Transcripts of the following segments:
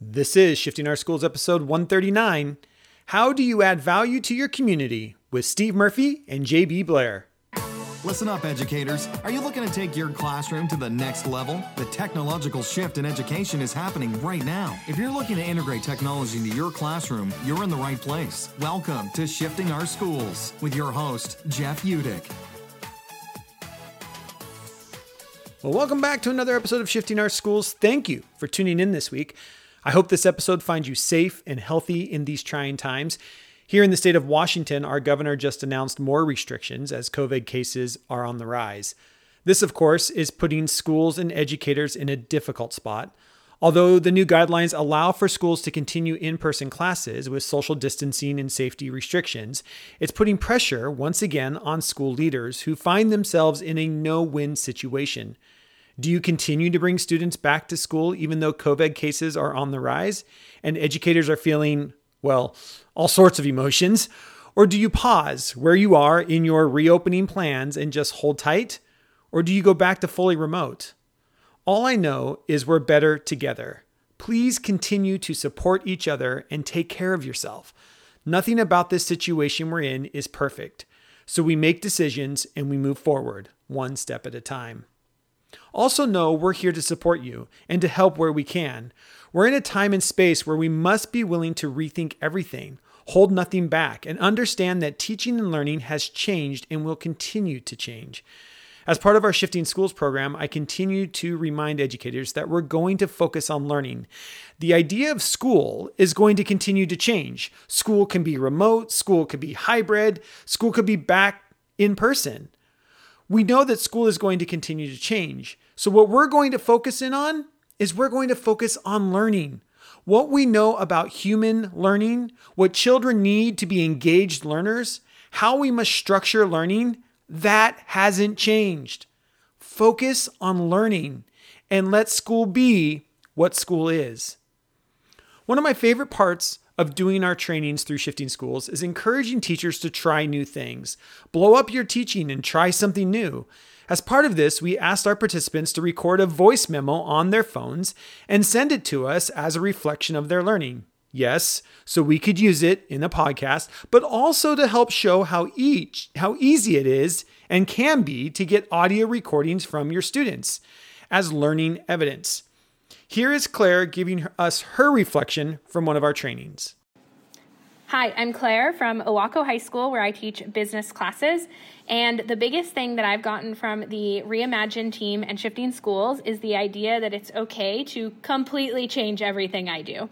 This is Shifting Our Schools episode 139 How Do You Add Value to Your Community with Steve Murphy and JB Blair. Listen up, educators. Are you looking to take your classroom to the next level? The technological shift in education is happening right now. If you're looking to integrate technology into your classroom, you're in the right place. Welcome to Shifting Our Schools with your host, Jeff Utecht. Well, welcome back to another episode of Shifting Our Schools. Thank you for tuning in this week. I hope this episode finds you safe and healthy in these trying times. Here in the state of Washington, our governor just announced more restrictions as COVID cases are on the rise. This, of course, is putting schools and educators in a difficult spot. Although the new guidelines allow for schools to continue in person classes with social distancing and safety restrictions, it's putting pressure once again on school leaders who find themselves in a no win situation. Do you continue to bring students back to school even though COVID cases are on the rise and educators are feeling, well, all sorts of emotions? Or do you pause where you are in your reopening plans and just hold tight? Or do you go back to fully remote? All I know is we're better together. Please continue to support each other and take care of yourself. Nothing about this situation we're in is perfect. So we make decisions and we move forward, one step at a time. Also, know we're here to support you and to help where we can. We're in a time and space where we must be willing to rethink everything, hold nothing back, and understand that teaching and learning has changed and will continue to change. As part of our Shifting Schools program, I continue to remind educators that we're going to focus on learning. The idea of school is going to continue to change. School can be remote, school could be hybrid, school could be back in person we know that school is going to continue to change. So, what we're going to focus in on is we're going to focus on learning. What we know about human learning, what children need to be engaged learners, how we must structure learning, that hasn't changed. Focus on learning and let school be what school is. One of my favorite parts of doing our trainings through Shifting Schools is encouraging teachers to try new things. Blow up your teaching and try something new. As part of this, we asked our participants to record a voice memo on their phones and send it to us as a reflection of their learning. Yes, so we could use it in a podcast, but also to help show how each how easy it is and can be to get audio recordings from your students as learning evidence. Here is Claire giving us her reflection from one of our trainings. Hi, I'm Claire from Owako High School, where I teach business classes. And the biggest thing that I've gotten from the Reimagine team and Shifting Schools is the idea that it's okay to completely change everything I do.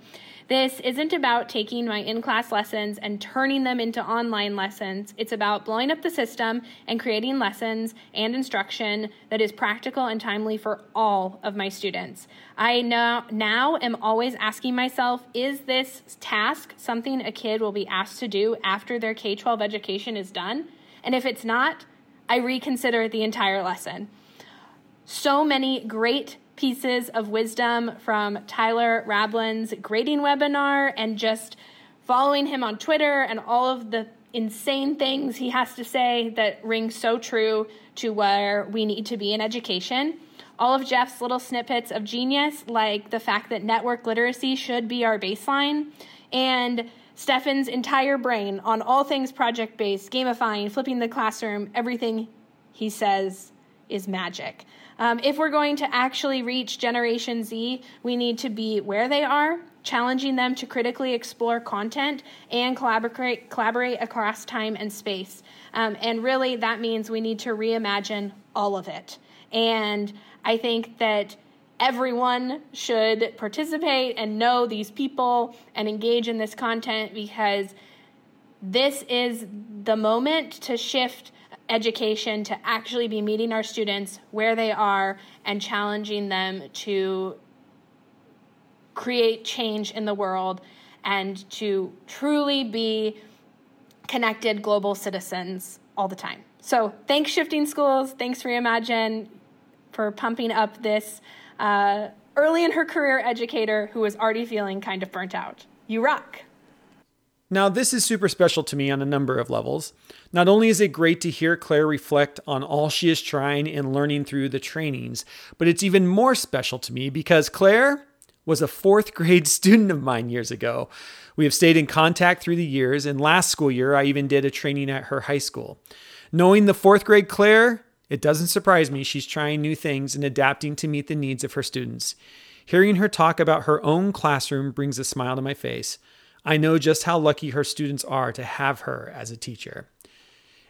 This isn't about taking my in class lessons and turning them into online lessons. It's about blowing up the system and creating lessons and instruction that is practical and timely for all of my students. I now, now am always asking myself is this task something a kid will be asked to do after their K 12 education is done? And if it's not, I reconsider the entire lesson. So many great pieces of wisdom from Tyler Rablin's grading webinar and just following him on Twitter and all of the insane things he has to say that ring so true to where we need to be in education. All of Jeff's little snippets of genius, like the fact that network literacy should be our baseline, and Stefan's entire brain on all things project based, gamifying, flipping the classroom, everything he says is magic. Um, if we're going to actually reach Generation Z, we need to be where they are, challenging them to critically explore content and collaborate, collaborate across time and space. Um, and really, that means we need to reimagine all of it. And I think that everyone should participate and know these people and engage in this content because this is the moment to shift education to actually be meeting our students where they are and challenging them to create change in the world and to truly be connected global citizens all the time. So, thanks, Shifting Schools. Thanks, Reimagine, for pumping up this uh, early in her career educator who was already feeling kind of burnt out. You rock. Now, this is super special to me on a number of levels. Not only is it great to hear Claire reflect on all she is trying and learning through the trainings, but it's even more special to me because, Claire, was a fourth grade student of mine years ago. We have stayed in contact through the years, and last school year, I even did a training at her high school. Knowing the fourth grade Claire, it doesn't surprise me she's trying new things and adapting to meet the needs of her students. Hearing her talk about her own classroom brings a smile to my face. I know just how lucky her students are to have her as a teacher.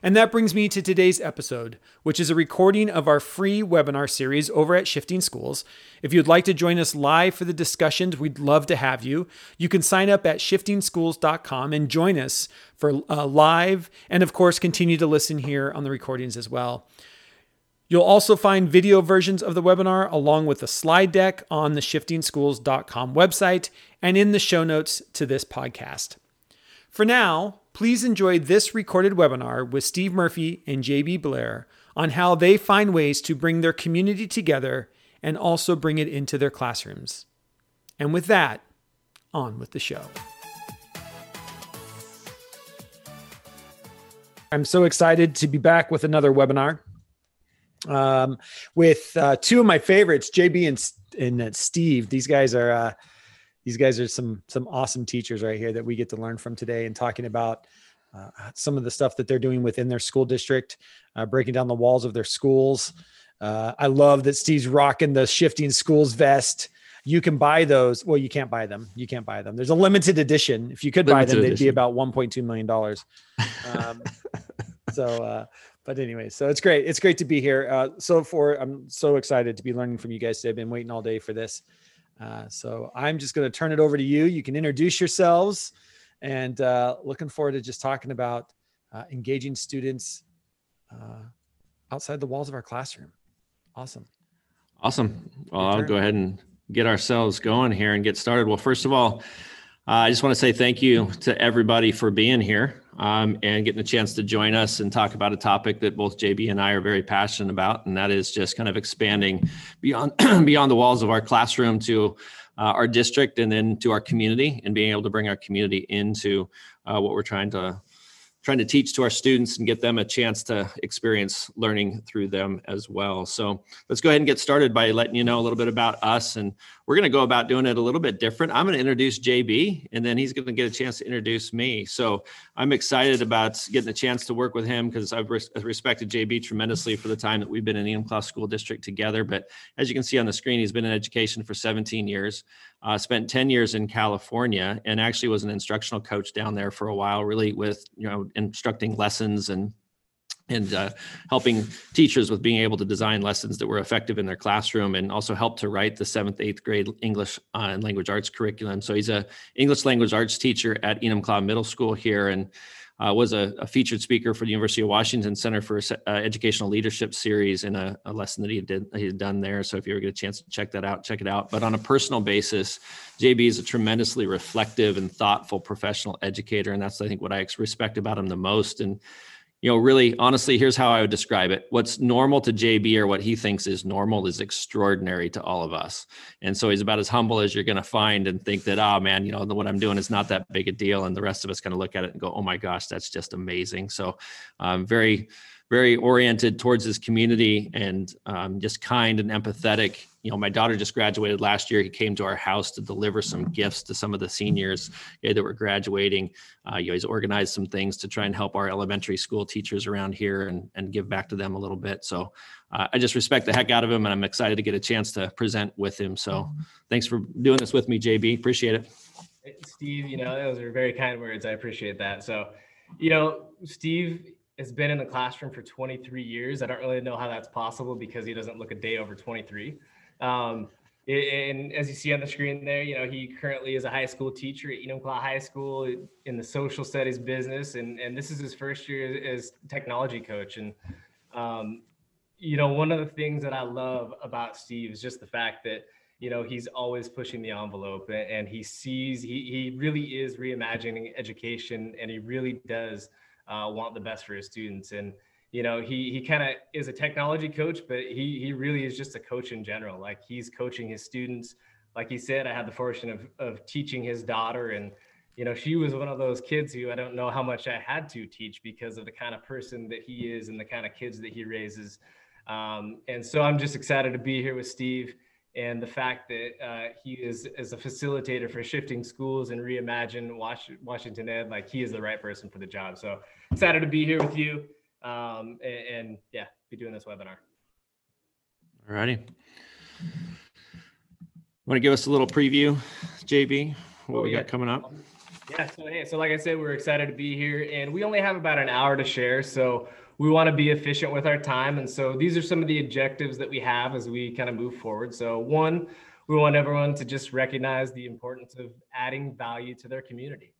And that brings me to today's episode, which is a recording of our free webinar series over at Shifting Schools. If you'd like to join us live for the discussions, we'd love to have you. You can sign up at shiftingschools.com and join us for uh, live and, of course, continue to listen here on the recordings as well. You'll also find video versions of the webinar along with the slide deck on the shiftingschools.com website and in the show notes to this podcast. For now, please enjoy this recorded webinar with Steve Murphy and JB Blair on how they find ways to bring their community together and also bring it into their classrooms. And with that, on with the show. I'm so excited to be back with another webinar um, with uh, two of my favorites, JB and and uh, Steve. These guys are uh, these guys are some some awesome teachers right here that we get to learn from today and talking about uh, some of the stuff that they're doing within their school district, uh, breaking down the walls of their schools. Uh, I love that Steve's rocking the shifting schools vest. You can buy those. Well, you can't buy them. You can't buy them. There's a limited edition. If you could limited buy them, edition. they'd be about 1.2 million dollars. Um, so, uh, but anyway, so it's great. It's great to be here. Uh, so for I'm so excited to be learning from you guys today. I've been waiting all day for this. Uh, so I'm just going to turn it over to you. You can introduce yourselves, and uh, looking forward to just talking about uh, engaging students uh, outside the walls of our classroom. Awesome. Awesome. Well, I'll go ahead and get ourselves going here and get started. Well, first of all, I just want to say thank you to everybody for being here um, and getting a chance to join us and talk about a topic that both JB and I are very passionate about, and that is just kind of expanding beyond beyond the walls of our classroom to uh, our district and then to our community, and being able to bring our community into uh, what we're trying to trying to teach to our students and get them a chance to experience learning through them as well. So let's go ahead and get started by letting you know a little bit about us. And we're going to go about doing it a little bit different. I'm going to introduce JB and then he's going to get a chance to introduce me. So I'm excited about getting a chance to work with him because I've res- respected JB tremendously for the time that we've been in Enumclaw School District together. But as you can see on the screen, he's been in education for 17 years uh, spent 10 years in California and actually was an instructional coach down there for a while, really with, you know, instructing lessons and and uh, helping teachers with being able to design lessons that were effective in their classroom and also helped to write the seventh eighth grade english uh, and language arts curriculum so he's a english language arts teacher at enumclaw middle school here and uh, was a, a, featured speaker for the University of Washington Center for uh, Educational Leadership Series in a, a, lesson that he did he had done there. So if you ever get a chance to check that out, check it out. But on a personal basis, JB is a tremendously reflective and thoughtful professional educator, and that's I think what I respect about him the most. And you know, really, honestly, here's how I would describe it. What's normal to JB or what he thinks is normal is extraordinary to all of us. And so he's about as humble as you're going to find and think that, oh man, you know, what I'm doing is not that big a deal. And the rest of us kind of look at it and go, oh my gosh, that's just amazing. So I'm um, very, very oriented towards his community and um, just kind and empathetic. You know, my daughter just graduated last year. He came to our house to deliver some gifts to some of the seniors yeah, that were graduating. Uh, you know, he's organized some things to try and help our elementary school teachers around here and, and give back to them a little bit. So uh, I just respect the heck out of him and I'm excited to get a chance to present with him. So thanks for doing this with me, JB. Appreciate it. Steve, you know, those are very kind words. I appreciate that. So, you know, Steve, has been in the classroom for 23 years. I don't really know how that's possible because he doesn't look a day over 23. Um, and as you see on the screen there, you know, he currently is a high school teacher at Enumclaw High School in the social studies business. And, and this is his first year as technology coach. And, um, you know, one of the things that I love about Steve is just the fact that, you know, he's always pushing the envelope and he sees, he, he really is reimagining education and he really does – uh, want the best for his students. And you know, he he kind of is a technology coach, but he he really is just a coach in general. Like he's coaching his students. Like he said, I had the fortune of of teaching his daughter, and you know, she was one of those kids who I don't know how much I had to teach because of the kind of person that he is and the kind of kids that he raises. Um, and so I'm just excited to be here with Steve and the fact that uh, he is as a facilitator for shifting schools and reimagine Washington Ed, like he is the right person for the job. So excited to be here with you, um, and, and, yeah, be doing this webinar. All righty. Want to give us a little preview, JB? What oh, we yeah. got coming up? Yeah. So hey, so like I said, we're excited to be here, and we only have about an hour to share. So we want to be efficient with our time. And so these are some of the objectives that we have as we kind of move forward. So, one, we want everyone to just recognize the importance of adding value to their community.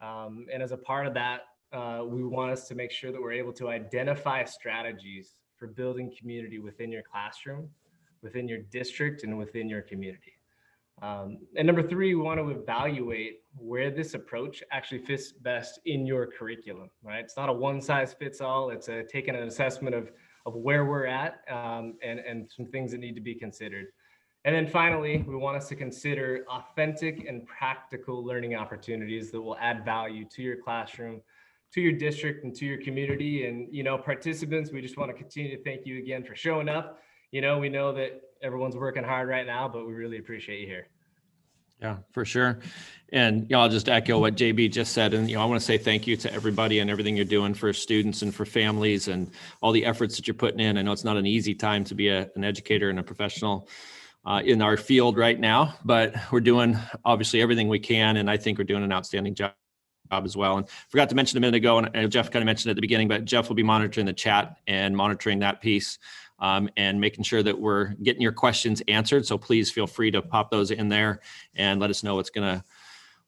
Um, and as a part of that, uh, we want us to make sure that we're able to identify strategies for building community within your classroom, within your district, and within your community. Um, and number three, we want to evaluate where this approach actually fits best in your curriculum, right? It's not a one size fits all. It's a taking an assessment of, of where we're at um, and, and some things that need to be considered. And then finally, we want us to consider authentic and practical learning opportunities that will add value to your classroom, to your district, and to your community. And, you know, participants, we just want to continue to thank you again for showing up. You know, we know that everyone's working hard right now, but we really appreciate you here. Yeah, for sure. And you know, I'll just echo what JB just said. And you know, I want to say thank you to everybody and everything you're doing for students and for families and all the efforts that you're putting in. I know it's not an easy time to be a, an educator and a professional uh, in our field right now, but we're doing obviously everything we can, and I think we're doing an outstanding job as well. And forgot to mention a minute ago, and Jeff kind of mentioned at the beginning, but Jeff will be monitoring the chat and monitoring that piece um, and making sure that we're getting your questions answered. So please feel free to pop those in there and let us know what's going to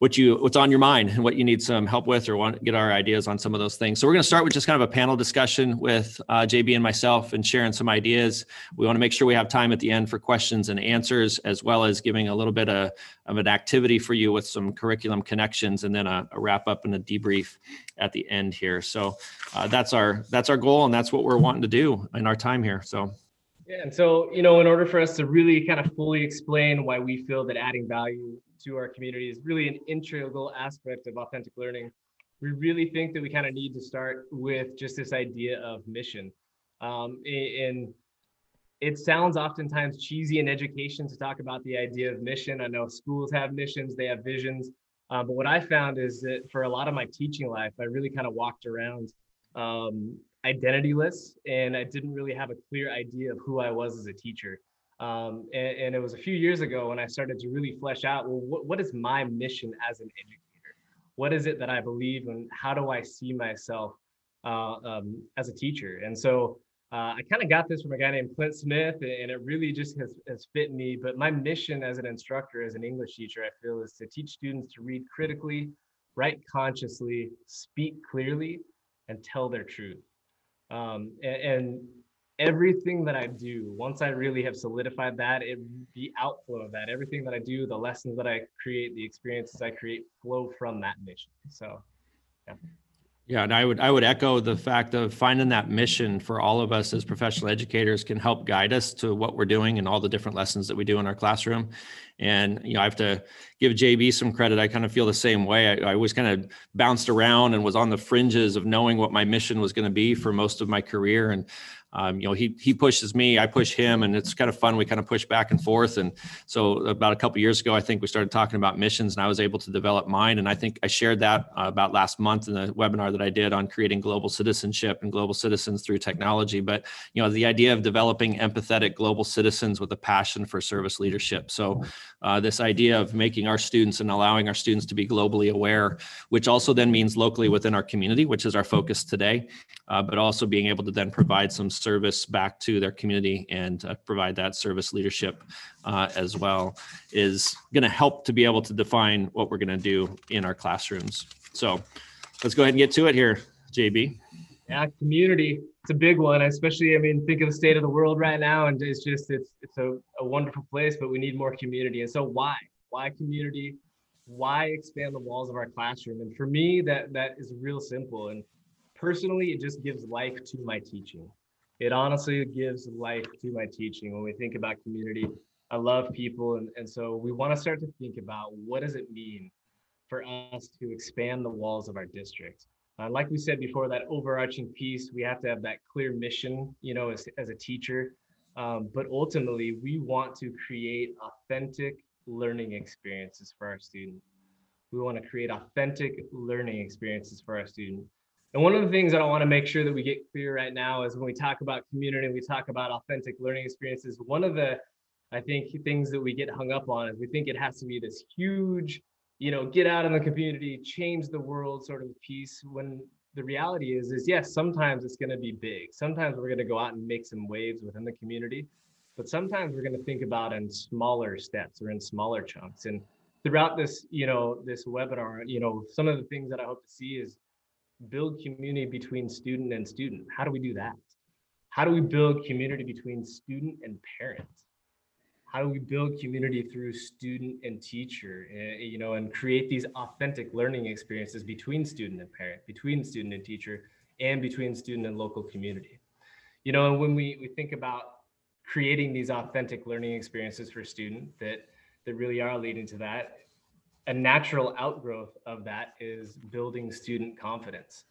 what you what's on your mind and what you need some help with or want to get our ideas on some of those things. So we're going to start with just kind of a panel discussion with uh, jb and myself and sharing some ideas. We want to make sure we have time at the end for questions and answers as well as giving a little bit of, of an activity for you with some curriculum connections and then a, a wrap up and a debrief at the end here. So uh, that's our that's our goal and that's what we're wanting to do in our time here. So. Yeah, and so you know, in order for us to really kind of fully explain why we feel that adding value to our community is really an integral aspect of authentic learning. We really think that we kind of need to start with just this idea of mission. Um, and it sounds oftentimes cheesy in education to talk about the idea of mission. I know schools have missions, they have visions. Uh, but what I found is that for a lot of my teaching life, I really kind of walked around um, identityless and I didn't really have a clear idea of who I was as a teacher. Um, and, and, it was a few years ago when I started to really flesh out, well, what, what is my mission as an educator? What is it that I believe and how do I see myself uh, um, as a teacher? And so uh, I kind of got this from a guy named Clint Smith and it really just has, has fit me. But my mission as an instructor, as an English teacher, I feel is to teach students to read critically, write consciously, speak clearly, and tell their truth. Um, and, and everything that I do, once I really have solidified that, it the outflow of that, everything that I do, the lessons that I create, the experiences I create flow from that mission. So yeah. Yeah, and I would I would echo the fact of finding that mission for all of us as professional educators can help guide us to what we're doing and all the different lessons that we do in our classroom. And you know, I have to give JB some credit. I kind of feel the same way. I, I was kind of bounced around and was on the fringes of knowing what my mission was going to be for most of my career. And um, you know, he he pushes me, I push him, and it's kind of fun. We kind of push back and forth. And so, about a couple years ago, I think we started talking about missions, and I was able to develop mine. And I think I shared that uh, about last month in the webinar that I did on creating global citizenship and global citizens through technology. But you know, the idea of developing empathetic global citizens with a passion for service leadership. So, uh, this idea of making our students and allowing our students to be globally aware, which also then means locally within our community, which is our focus today, uh, but also being able to then provide some service back to their community and uh, provide that service leadership uh, as well is going to help to be able to define what we're going to do in our classrooms. So let's go ahead and get to it here, JB. Yeah, community. It's a big one, especially. I mean, think of the state of the world right now, and it's just it's it's a, a wonderful place, but we need more community. And so, why? Why community? Why expand the walls of our classroom? And for me, that that is real simple. And personally, it just gives life to my teaching it honestly gives life to my teaching when we think about community. I love people. And, and so we want to start to think about what does it mean for us to expand the walls of our district? Uh, like we said before, that overarching piece, we have to have that clear mission, you know, as, as a teacher. Um, but ultimately, we want to create authentic learning experiences for our students. We want to create authentic learning experiences for our students. And one of the things that I want to make sure that we get clear right now is when we talk about community, we talk about authentic learning experiences. One of the, I think, things that we get hung up on is we think it has to be this huge, you know, get out in the community, change the world sort of piece. When the reality is, is yes, sometimes it's going to be big. Sometimes we're going to go out and make some waves within the community, but sometimes we're going to think about in smaller steps or in smaller chunks. And throughout this, you know, this webinar, you know, some of the things that I hope to see is build community between student and student. How do we do that? How do we build community between student and parent? How do we build community through student and teacher, uh, you know, and create these authentic learning experiences between student and parent, between student and teacher, and between student and local community? You know, and when we, we think about creating these authentic learning experiences for student that, that really are leading to that, a natural outgrowth of that is building student confidence.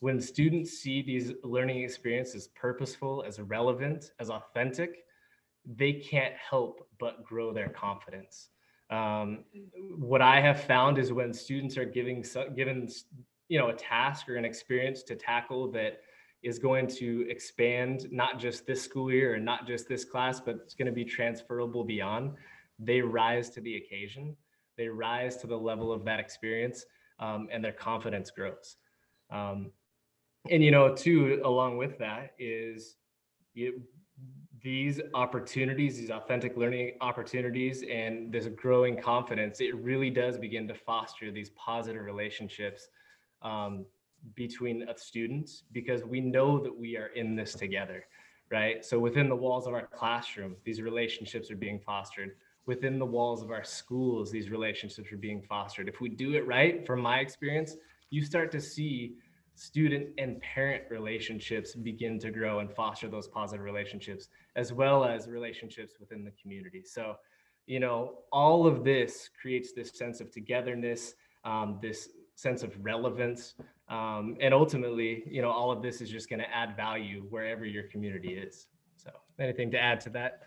When students see these learning experiences purposeful, as relevant, as authentic, they can't help but grow their confidence. Um, what I have found is when students are giving given you know a task or an experience to tackle that is going to expand not just this school year and not just this class, but it's going to be transferable beyond. They rise to the occasion they rise to the level of that experience um, and their confidence grows. Um, and you know too along with that is these opportunities these authentic learning opportunities and this growing confidence it really does begin to foster these positive relationships um, between students because we know that we are in this together right? So within the walls of our classroom these relationships are being fostered within the walls of our schools, these relationships are being fostered. If we do it right, from my experience, you start to see student and parent relationships begin to grow and foster those positive relationships, as well as relationships within the community. So, you know, all of this creates this sense of togetherness, um, this sense of relevance. Um, and ultimately, you know, all of this is just going to add value wherever your community is. So, anything to add to that?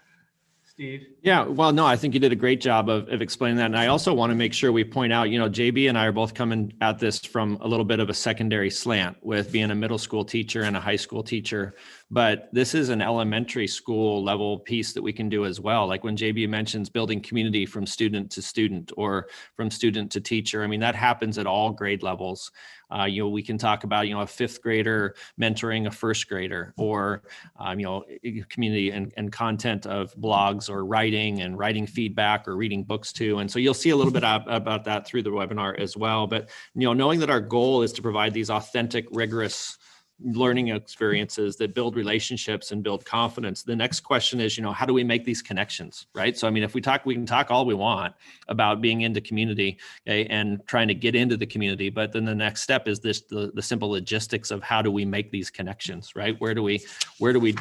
Steve? Yeah, well, no, I think you did a great job of, of explaining that. And I also want to make sure we point out, you know, JB and I are both coming at this from a little bit of a secondary slant with being a middle school teacher and a high school teacher but this is an elementary school level piece that we can do as well like when jb mentions building community from student to student or from student to teacher i mean that happens at all grade levels uh, you know we can talk about you know a fifth grader mentoring a first grader or um, you know community and, and content of blogs or writing and writing feedback or reading books too. And so you'll see a little bit about that through the webinar as well. But you know knowing that our goal is to provide these authentic rigorous learning experiences that build relationships and build confidence the next question is you know how do we make these connections right? So i mean if we talk we can talk all we want about being into community okay, and trying to get into the community but then the next step is this the, the simple logistics of how do we make these connections right? Where do we where do we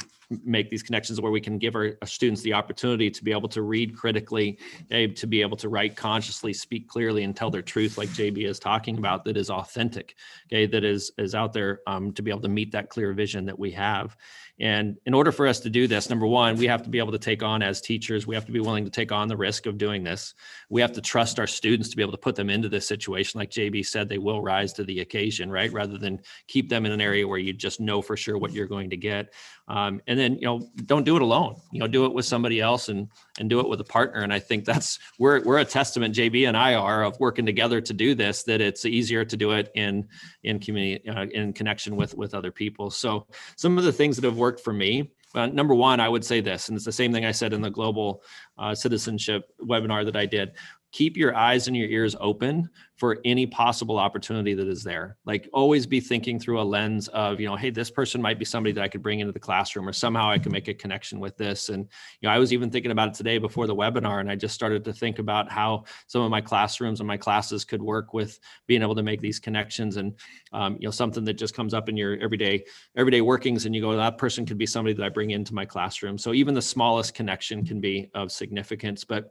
make these connections where we can give our, our students the opportunity to be able to read critically, eh, to be able to write consciously, speak clearly, and tell their truth, like JB is talking about, that is authentic, okay, that is is out there um, to be able to meet that clear vision that we have. And in order for us to do this, number one, we have to be able to take on as teachers, we have to be willing to take on the risk of doing this. We have to trust our students to be able to put them into this situation. Like JB said, they will rise to the occasion, right? Rather than keep them in an area where you just know for sure what you're going to get. Um, and then, you know, don't do it alone, you know, do it with somebody else and, and do it with a partner. And I think that's, we're, we're a testament, JB and I are of working together to do this, that it's easier to do it in, in community, uh, in connection with, with other people. So some of the things that have worked for me. Uh, number one, I would say this, and it's the same thing I said in the global uh, citizenship webinar that I did keep your eyes and your ears open for any possible opportunity that is there. Like always be thinking through a lens of you know hey this person might be somebody that i could bring into the classroom or somehow i can make a connection with this. And you know i was even thinking about it today before the webinar and i just started to think about how some of my classrooms and my classes could work with being able to make these connections. And um, you know something that just comes up in your everyday everyday workings and you go that person could be somebody that i bring into my classroom. So even the smallest connection can be of significance. But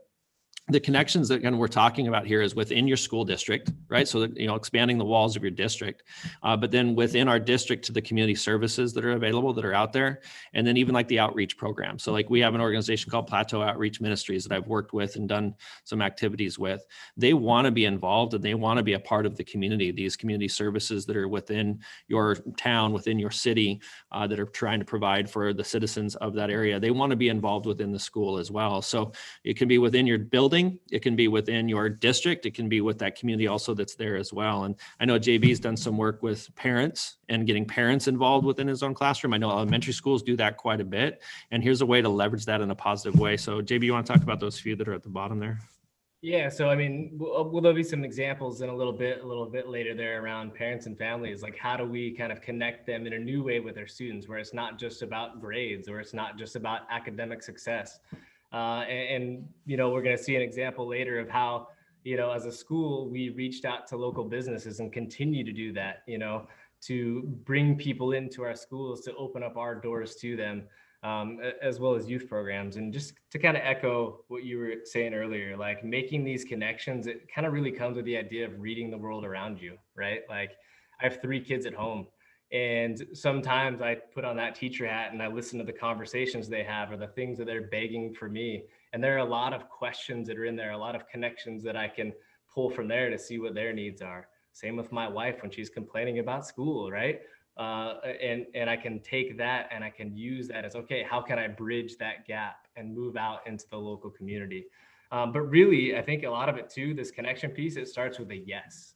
the connections that kind of we're talking about here is within your school district, right? So that, you know, expanding the walls of your district, uh, but then within our district to the community services that are available that are out there, and then even like the outreach program. So like we have an organization called Plateau Outreach Ministries that I've worked with and done some activities with. They want to be involved and they want to be a part of the community. These community services that are within your town, within your city, uh, that are trying to provide for the citizens of that area. They want to be involved within the school as well. So it can be within your building building. It can be within your district. It can be with that community also that's there as well. And I know JB's done some work with parents and getting parents involved within his own classroom. I know elementary schools do that quite a bit. And here's a way to leverage that in a positive way. So JB, you want to talk about those few that are at the bottom there? Yeah, so I mean, will, uh, will there be some examples in a little bit, a little bit later there around parents and families? Like, how do we kind of connect them in a new way with their students, where it's not just about grades or it's not just about academic success, uh, and, and, you know, we're going to see an example later of how, you know, as a school, we reached out to local businesses and continue to do that, you know, to bring people into our schools, to open up our doors to them, um, as well as youth programs. And just to kind of echo what you were saying earlier, like making these connections, it kind of really comes with the idea of reading the world around you, right? Like I have three kids at home and sometimes I put on that teacher hat and I listen to the conversations they have or the things that they're begging for me. And there are a lot of questions that are in there, a lot of connections that I can pull from there to see what their needs are. Same with my wife when she's complaining about school, right? Uh, and and I can take that and I can use that as okay. How can I bridge that gap and move out into the local community? Um, but really, I think a lot of it too, this connection piece, it starts with a yes,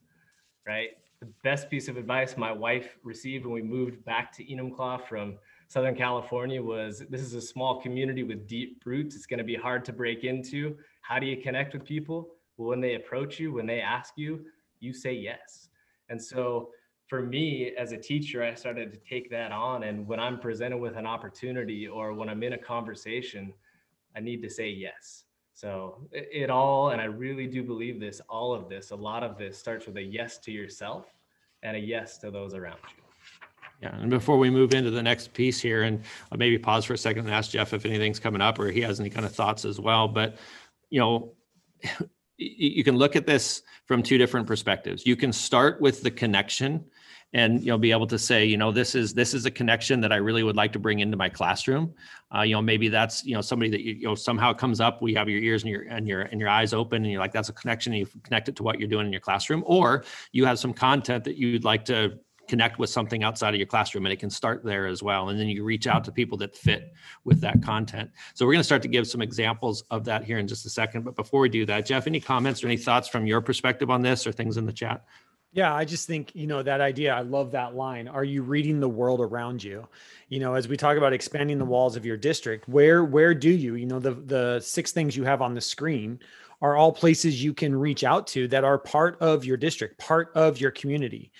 right? The best piece of advice my wife received when we moved back to Enumclaw from Southern California was this is a small community with deep roots. It's going to be hard to break into. How do you connect with people? Well, when they approach you, when they ask you, you say yes. And so for me as a teacher, I started to take that on. And when I'm presented with an opportunity or when I'm in a conversation, I need to say yes. So it, it, all, and I really do believe this, all of this, a lot of this starts with a yes to yourself and a yes to those around you. Yeah, and before we move into the next piece here, and I'll maybe pause for a second and ask Jeff if anything's coming up or he has any kind of thoughts as well. But you know, you can look at this from two different perspectives. You can start with the connection and you know be able to say you know this is this is a connection that i really would like to bring into my classroom. Uh, you know maybe that's you know somebody that you, you, know somehow comes up we have your ears and your and your and your eyes open and you're like that's a connection and you connect it to what you're doing in your classroom or you have some content that you'd like to connect with something outside of your classroom and it can start there as well and then you reach out to people that fit with that content. So we're going to start to give some examples of that here in just a second but before we do that jeff any comments or any thoughts from your perspective on this or things in the chat yeah, I just think, you know, that idea, I love that line. Are you reading the world around you? You know, as we talk about expanding the mm-hmm. walls of your district, where where do you, you know, the the six things you have on the screen are all places you can reach out to that are part of your district, part of your community.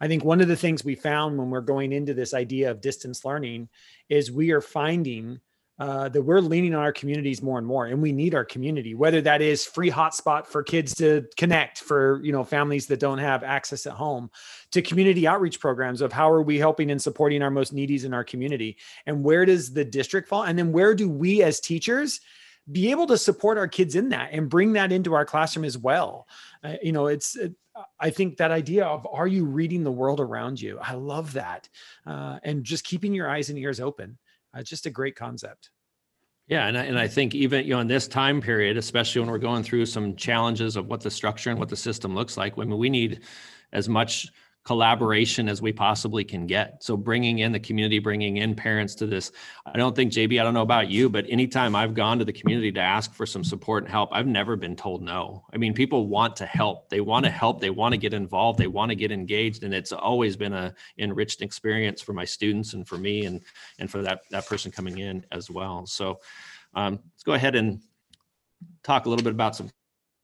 I think one of the things we found when we're going into this idea of distance learning is we are finding uh, that we're leaning on our communities more and more and we need our community whether that is free hotspot for kids to connect for you know families that don't have access at home to community outreach programs of how are we helping and supporting our most needies in our community and where does the district fall and then where do we as teachers be able to support our kids in that and bring that into our classroom as well uh, you know it's it, I think that idea of are you reading the world around you? I love that. Uh, and just keeping your eyes and ears open. Uh, just a great concept. Yeah, and I, and I think even you know in this time period, especially when we're going through some challenges of what the structure and what the system looks like, I mean, we need as much collaboration as we possibly can get. So bringing in the community, bringing in parents to this. I don't think JB, I don't know about you, but anytime I've gone to the community to ask for some support and help, I've never been told no. I mean, people want to help. They want to help. They want to get involved. They want to get engaged. And it's always been a enriched experience for my students and for me and and for that that person coming in as well. So um, let's go ahead and talk a little bit about some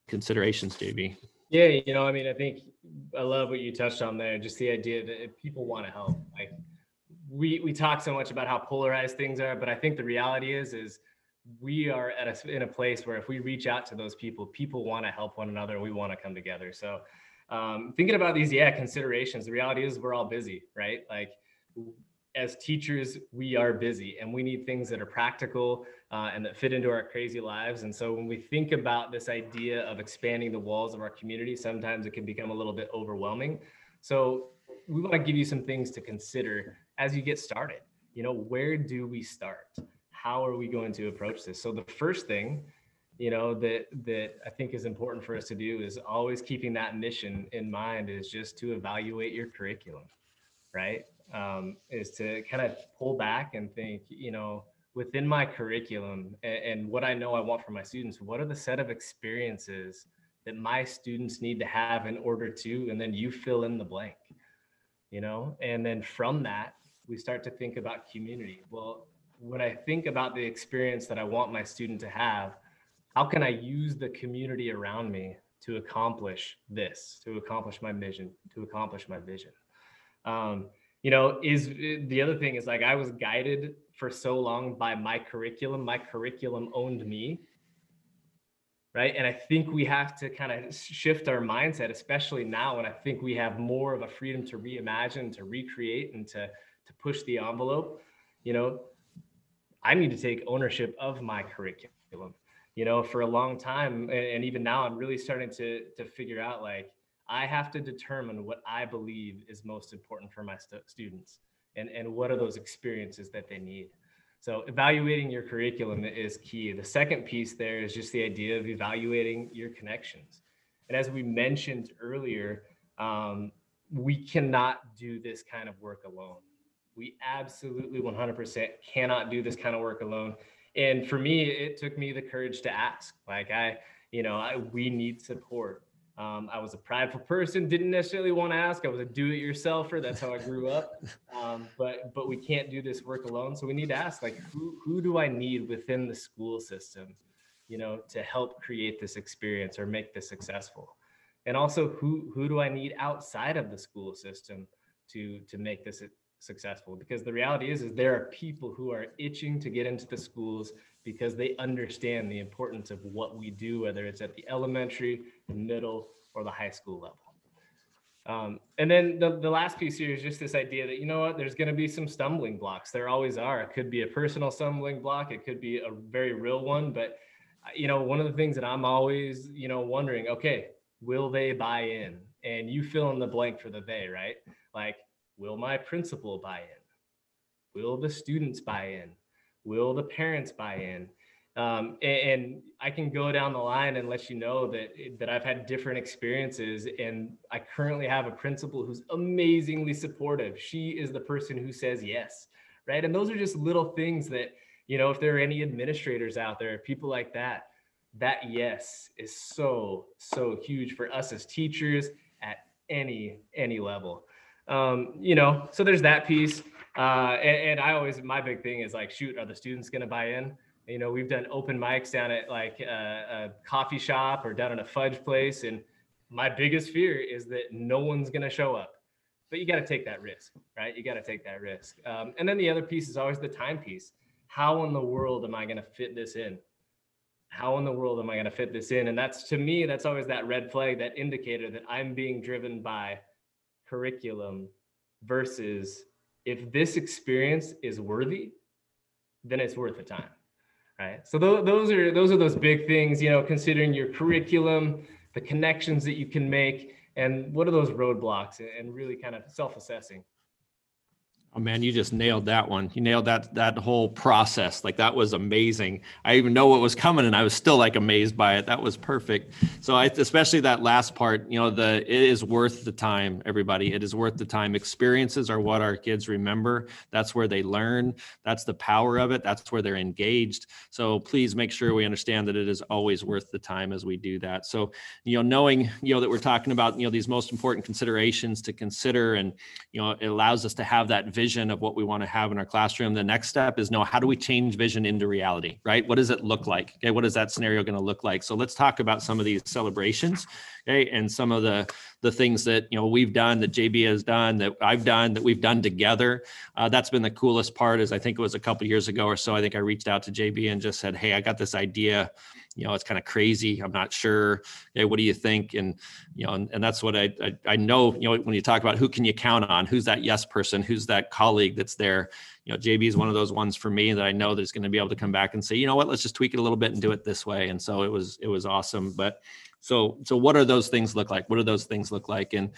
considerations, JB. Yeah, you know, I mean, I think I love what you touched on there. Just the idea that people want to help. Like we we talk so much about how polarized things are, but I think the reality is is we are at a in a place where if we reach out to those people, people want to help one another. We want to come together. So um, thinking about these, yeah, considerations. The reality is we're all busy, right? Like as teachers, we are busy and we need things that are practical uh, and that fit into our crazy lives. And so when we think about this idea of expanding the walls of our community, sometimes it can become a little bit overwhelming. So we want to give you some things to consider as you get started. You know, where do we start? How are we going to approach this? So the first thing, you know, that that I think is important for us to do is always keeping that mission in mind is just to evaluate your curriculum, right? um, is to kind of pull back and think, you know, within my curriculum and, and, what I know I want for my students, what are the set of experiences that my students need to have in order to, and then you fill in the blank, you know, and then from that, we start to think about community. Well, when I think about the experience that I want my student to have, how can I use the community around me to accomplish this, to accomplish my mission, to accomplish my vision? Um, you know is eh, the other thing is like i was guided for so long by my curriculum my curriculum owned me. Right? And i think we have to kind of shift our mindset especially now when i think we have more of a freedom to reimagine to recreate and to to push the envelope. You know i need to take ownership of my curriculum. You know for a long time and, and even now i'm really starting to to figure out like I have to determine what I believe is most important for my st- students and, and what are those experiences that they need. So evaluating your curriculum is key. The second piece there is just the idea of evaluating your connections. And as we mentioned earlier, um, we cannot do this kind of work alone. We absolutely 100% cannot do this kind of work alone. And for me, it took me the courage to ask. Like I, you know, I, we need support. Um, I was a prideful person, didn't necessarily want to ask. I was a do-it-yourselfer. That's how I grew up. Um, but but we can't do this work alone. So we need to ask, like, who who do I need within the school system, you know, to help create this experience or make this successful? And also, who who do I need outside of the school system to to make this successful? Because the reality is, is there are people who are itching to get into the schools because they understand the importance of what we do, whether it's at the elementary, middle, or the high school level. Um, and then the, the last piece here is just this idea that, you know what, there's going to be some stumbling blocks. There always are. It could be a personal stumbling block, it could be a very real one. But, uh, you know, one of the things that I'm always, you know, wondering okay, will they buy in? And you fill in the blank for the they, right? Like, will my principal buy in? Will the students buy in? Will the parents buy in? Um, and, and, I can go down the line and let you know that that I've had different experiences, and I currently have a principal who's amazingly supportive. She is the person who says yes, right? And those are just little things that you know. If there are any administrators out there, people like that, that yes is so so huge for us as teachers at any any level. Um, you know, so there's that piece. Uh, and, and, I always, my big thing is like, shoot, are the students going to buy in? You know, we've done open mics down at like a, a coffee shop or down in a fudge place. And my biggest fear is that no one's going to show up. But you got to take that risk, right? You got to take that risk. Um, and then the other piece is always the time piece. How in the world am I going to fit this in? How in the world am I going to fit this in? And that's to me, that's always that red flag, that indicator that I'm being driven by curriculum versus if this experience is worthy, then it's worth the time. Right. So th- those are those are those big things, you know, considering your curriculum, the connections that you can make, and what are those roadblocks, and really kind of self-assessing. Oh man, you just nailed that one. You nailed that that whole process. Like that was amazing. I even know what was coming, and I was still like amazed by it. That was perfect. So I, especially that last part, you know, the it is worth the time. Everybody, it is worth the time. Experiences are what our kids remember. That's where they learn. That's the power of it. That's where they're engaged. So please make sure we understand that it is always worth the time as we do that. So you know, knowing you know that we're talking about you know these most important considerations to consider, and you know, it allows us to have that of what we want to have in our classroom. The next step is know how do we change vision into reality, right? What does it look like? Okay, what is that scenario going to look like? So let's talk about some of these celebrations, okay, and some of the the things that you know we've done, that JB has done, that I've done, that we've done together. Uh, that's been the coolest part. Is I think it was a couple years ago or so. I think I reached out to JB and just said, "Hey, I got this idea." You know, it's kind of crazy. I'm not sure. Hey, what do you think? And, you know, and, and that's what I, I, I know, you know, when you talk about who can you count on, who's that yes person, who's that colleague that's there, you know, JB is one of those ones for me that I know that's going to be able to come back and say, you know what, let's just tweak it a little bit and do it this way. And so it was, it was awesome. But so, so what are those things look like? What do those things look like? And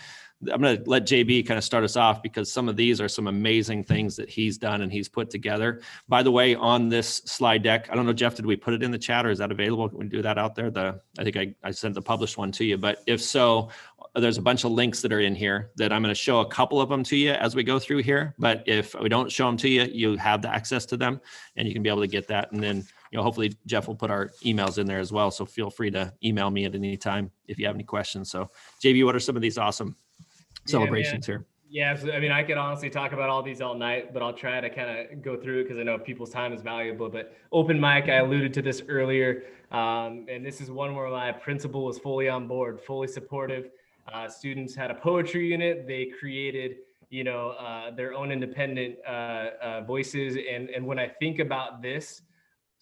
I'm going to let JB kind of start us off because some of these are some amazing things that he's done and he's put together. By the way, on this slide deck, I don't know, Jeff, did we put it in the chat or is that available? Can we do that out there? The I think I, I sent the published one to you, but if so, there's a bunch of links that are in here that I'm going to show a couple of them to you as we go through here. But if we don't show them to you, you have the access to them and you can be able to get that. And then you know, hopefully Jeff will put our emails in there as well. So feel free to email me at any time if you have any questions. So JB, what are some of these awesome celebrations yeah, here? Yeah, so, I mean, I could honestly talk about all these all night, but I'll try to kind of go through it because I know people's time is valuable. But open mic, I alluded to this earlier, um, and this is one where my principal was fully on board, fully supportive. Uh, students had a poetry unit. They created, you know, uh, their own independent uh, uh voices. And and when I think about this,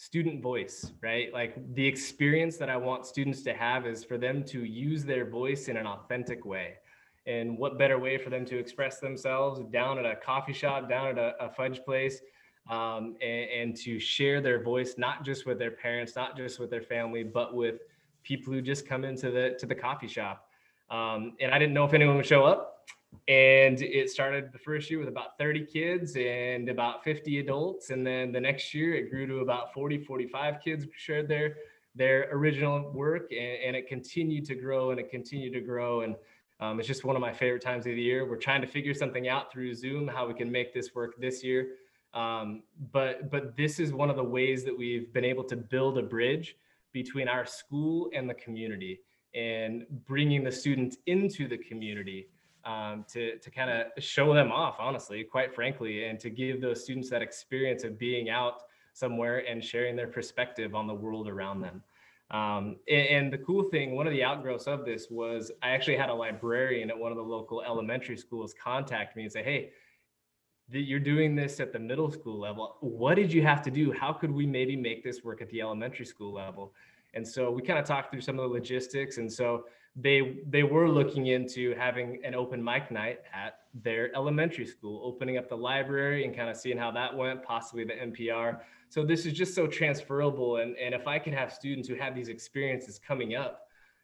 student voice, right? Like the experience that I want students to have is for them to use their voice in an authentic way. And what better way for them to express themselves down at a coffee shop, down at a, a fudge place, um, and, and, to share their voice, not just with their parents, not just with their family, but with people who just come into the to the coffee shop. Um, and I didn't know if anyone would show up and it started the first year with about 30 kids and about 50 adults and then the next year it grew to about 40 45 kids shared their their original work and, and it continued to grow and it continued to grow and um, it's just one of my favorite times of the year we're trying to figure something out through zoom how we can make this work this year um, but but this is one of the ways that we've been able to build a bridge between our school and the community and bringing the students into the community um, to, to kind of show them off, honestly, quite frankly, and to give those students that experience of being out somewhere and sharing their perspective on the world around them. Um, and, and, the cool thing, one of the outgrowths of this was I actually had a librarian at one of the local elementary schools contact me and say, Hey, you're doing this at the middle school level. What did you have to do? How could we maybe make this work at the elementary school level? And so we kind of talked through some of the logistics. And so they they were looking into having an open mic night at their elementary school, opening up the library and kind of seeing how that went, possibly the NPR. So this is just so transferable. And, and if I can have students who have these experiences coming up,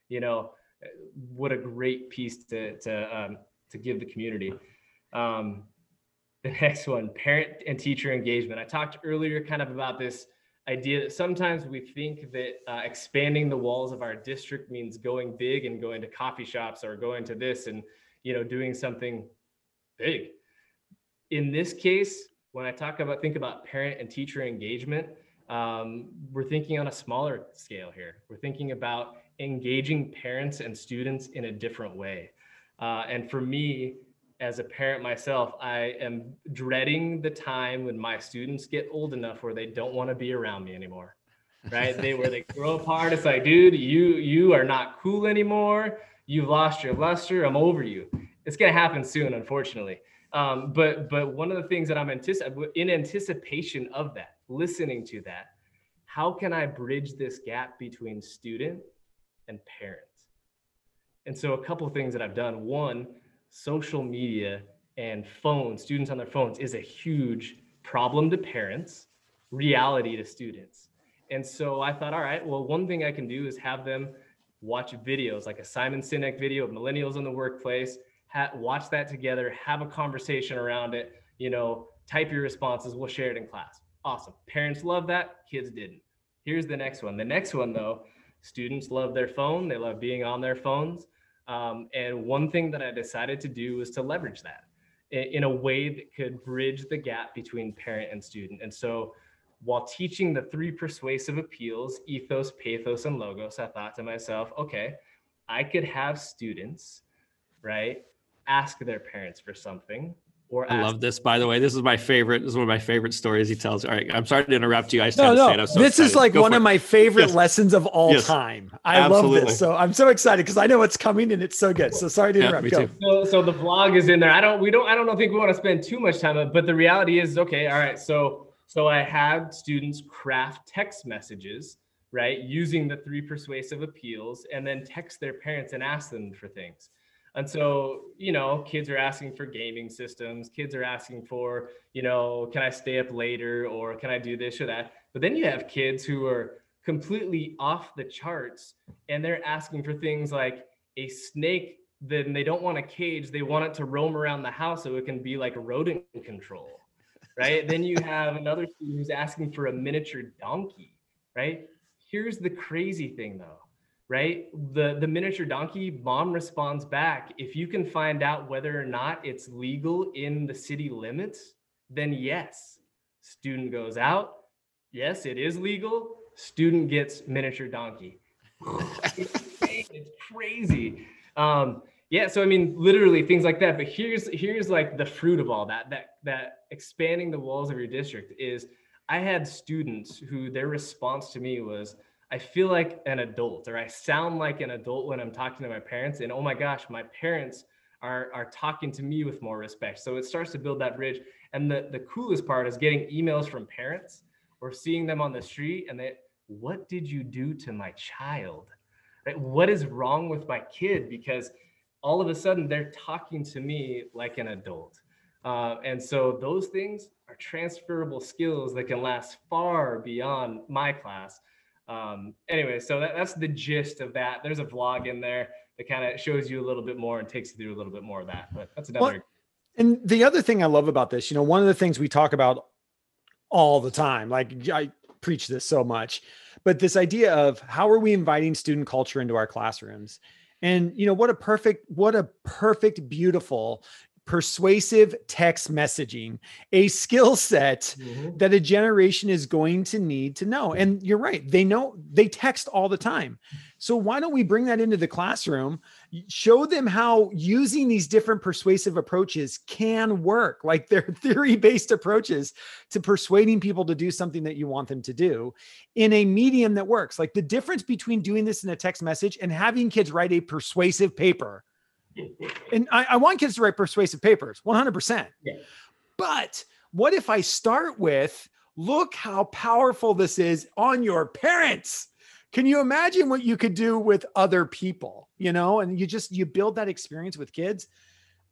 you know, what a great piece to to um, to give the community. Um, the next one, parent and teacher engagement. I talked earlier kind of about this idea that sometimes we think that uh, expanding the walls of our district means going big and going to coffee shops or going to this and you know doing something big in this case when i talk about think about parent and teacher engagement um, we're thinking on a smaller scale here we're thinking about engaging parents and students in a different way uh, and for me as a parent myself, I am dreading the time when my students get old enough where they don't want to be around me anymore. Right? they where they grow apart. It's like, dude, you you are not cool anymore. You've lost your luster. I'm over you. It's gonna happen soon, unfortunately. Um, but but one of the things that I'm anticip- in anticipation of that, listening to that, how can I bridge this gap between student and parent? And so a couple things that I've done. One, social media and phones, students on their phones, is a huge problem to parents, reality to students. And so I thought, all right, well, one thing I can do is have them watch videos like a Simon Sinek video of millennials in the workplace, ha- watch that together, have a conversation around it, you know, type your responses, we'll share it in class. Awesome. Parents love that, kids didn't. Here's the next one. The next one, though, students love their phone, they love being on their phones. Um, and one thing that I decided to do was to leverage that in, a way that could bridge the gap between parent and student. And so while teaching the three persuasive appeals, ethos, pathos, and logos, I thought to myself, okay, I could have students, right, ask their parents for something or I love this, by the way. This is my favorite. This is one of my favorite stories he tells. All right, I'm sorry to interrupt you. I no, no. So this excited. is like Go one of it. my favorite yes. lessons of all yes. time. I Absolutely. love this. So I'm so excited because I know what's coming and it's so good. So sorry to interrupt. Yeah, so, so the vlog is in there. I don't. We don't. I don't think we want to spend too much time on it. But the reality is, okay. All right. So so I had students craft text messages right? Using the three persuasive appeals and then text their parents and ask them for things. And so, you know, kids are asking for gaming systems, kids are asking for, you know, can I stay up later or can I do this or that? But then you have kids who are completely off the charts and they're asking for things like a snake then they don't want a cage. They want it to roam around the house so it can be like rodent control right? Then you have another student who's asking for a miniature donkey right? Here's the crazy thing though right? The the miniature donkey mom responds back if you can find out whether or not it's legal in the city limits then yes. Student goes out. Yes it is legal. Student gets miniature donkey. It's crazy. Um yeah so i mean literally things like that but here's here's like the fruit of all that that that expanding the walls of your district is i had students who their response to me was I feel like an adult or I sound like an adult when I'm talking to my parents. And oh my gosh, my parents are, are talking to me with more respect. So it starts to build that bridge. And the, the coolest part is getting emails from parents or seeing them on the street and they, what did you do to my child? Right? What is wrong with my kid? Because all of a sudden they're talking to me like an adult. Uh, and so those things are transferable skills that can last far beyond my class um, anyway, so that, that's the gist of that. There's a vlog in there that kind of shows you a little bit more and takes you through a little bit more of that. But that's another. Well, and the other thing I love about this, you know, one of the things we talk about all the time, like I preach this so much, but this idea of how are we inviting student culture into our classrooms? And you know what a perfect, what a perfect, beautiful persuasive text messaging, a skill set mm-hmm. that a generation is going to need to know. And you're right, they know they text all the time. So why don't we bring that into the classroom? Show them how using these different persuasive approaches can work, like their theory-based approaches to persuading people to do something that you want them to do in a medium that works. Like the difference between doing this in a text message and having kids write a persuasive paper and I, I, want kids to write persuasive papers 100% yeah. but what if i start with look how powerful this is on your parents. Can you imagine what you could do with other people you know? And you just you build that experience with kids?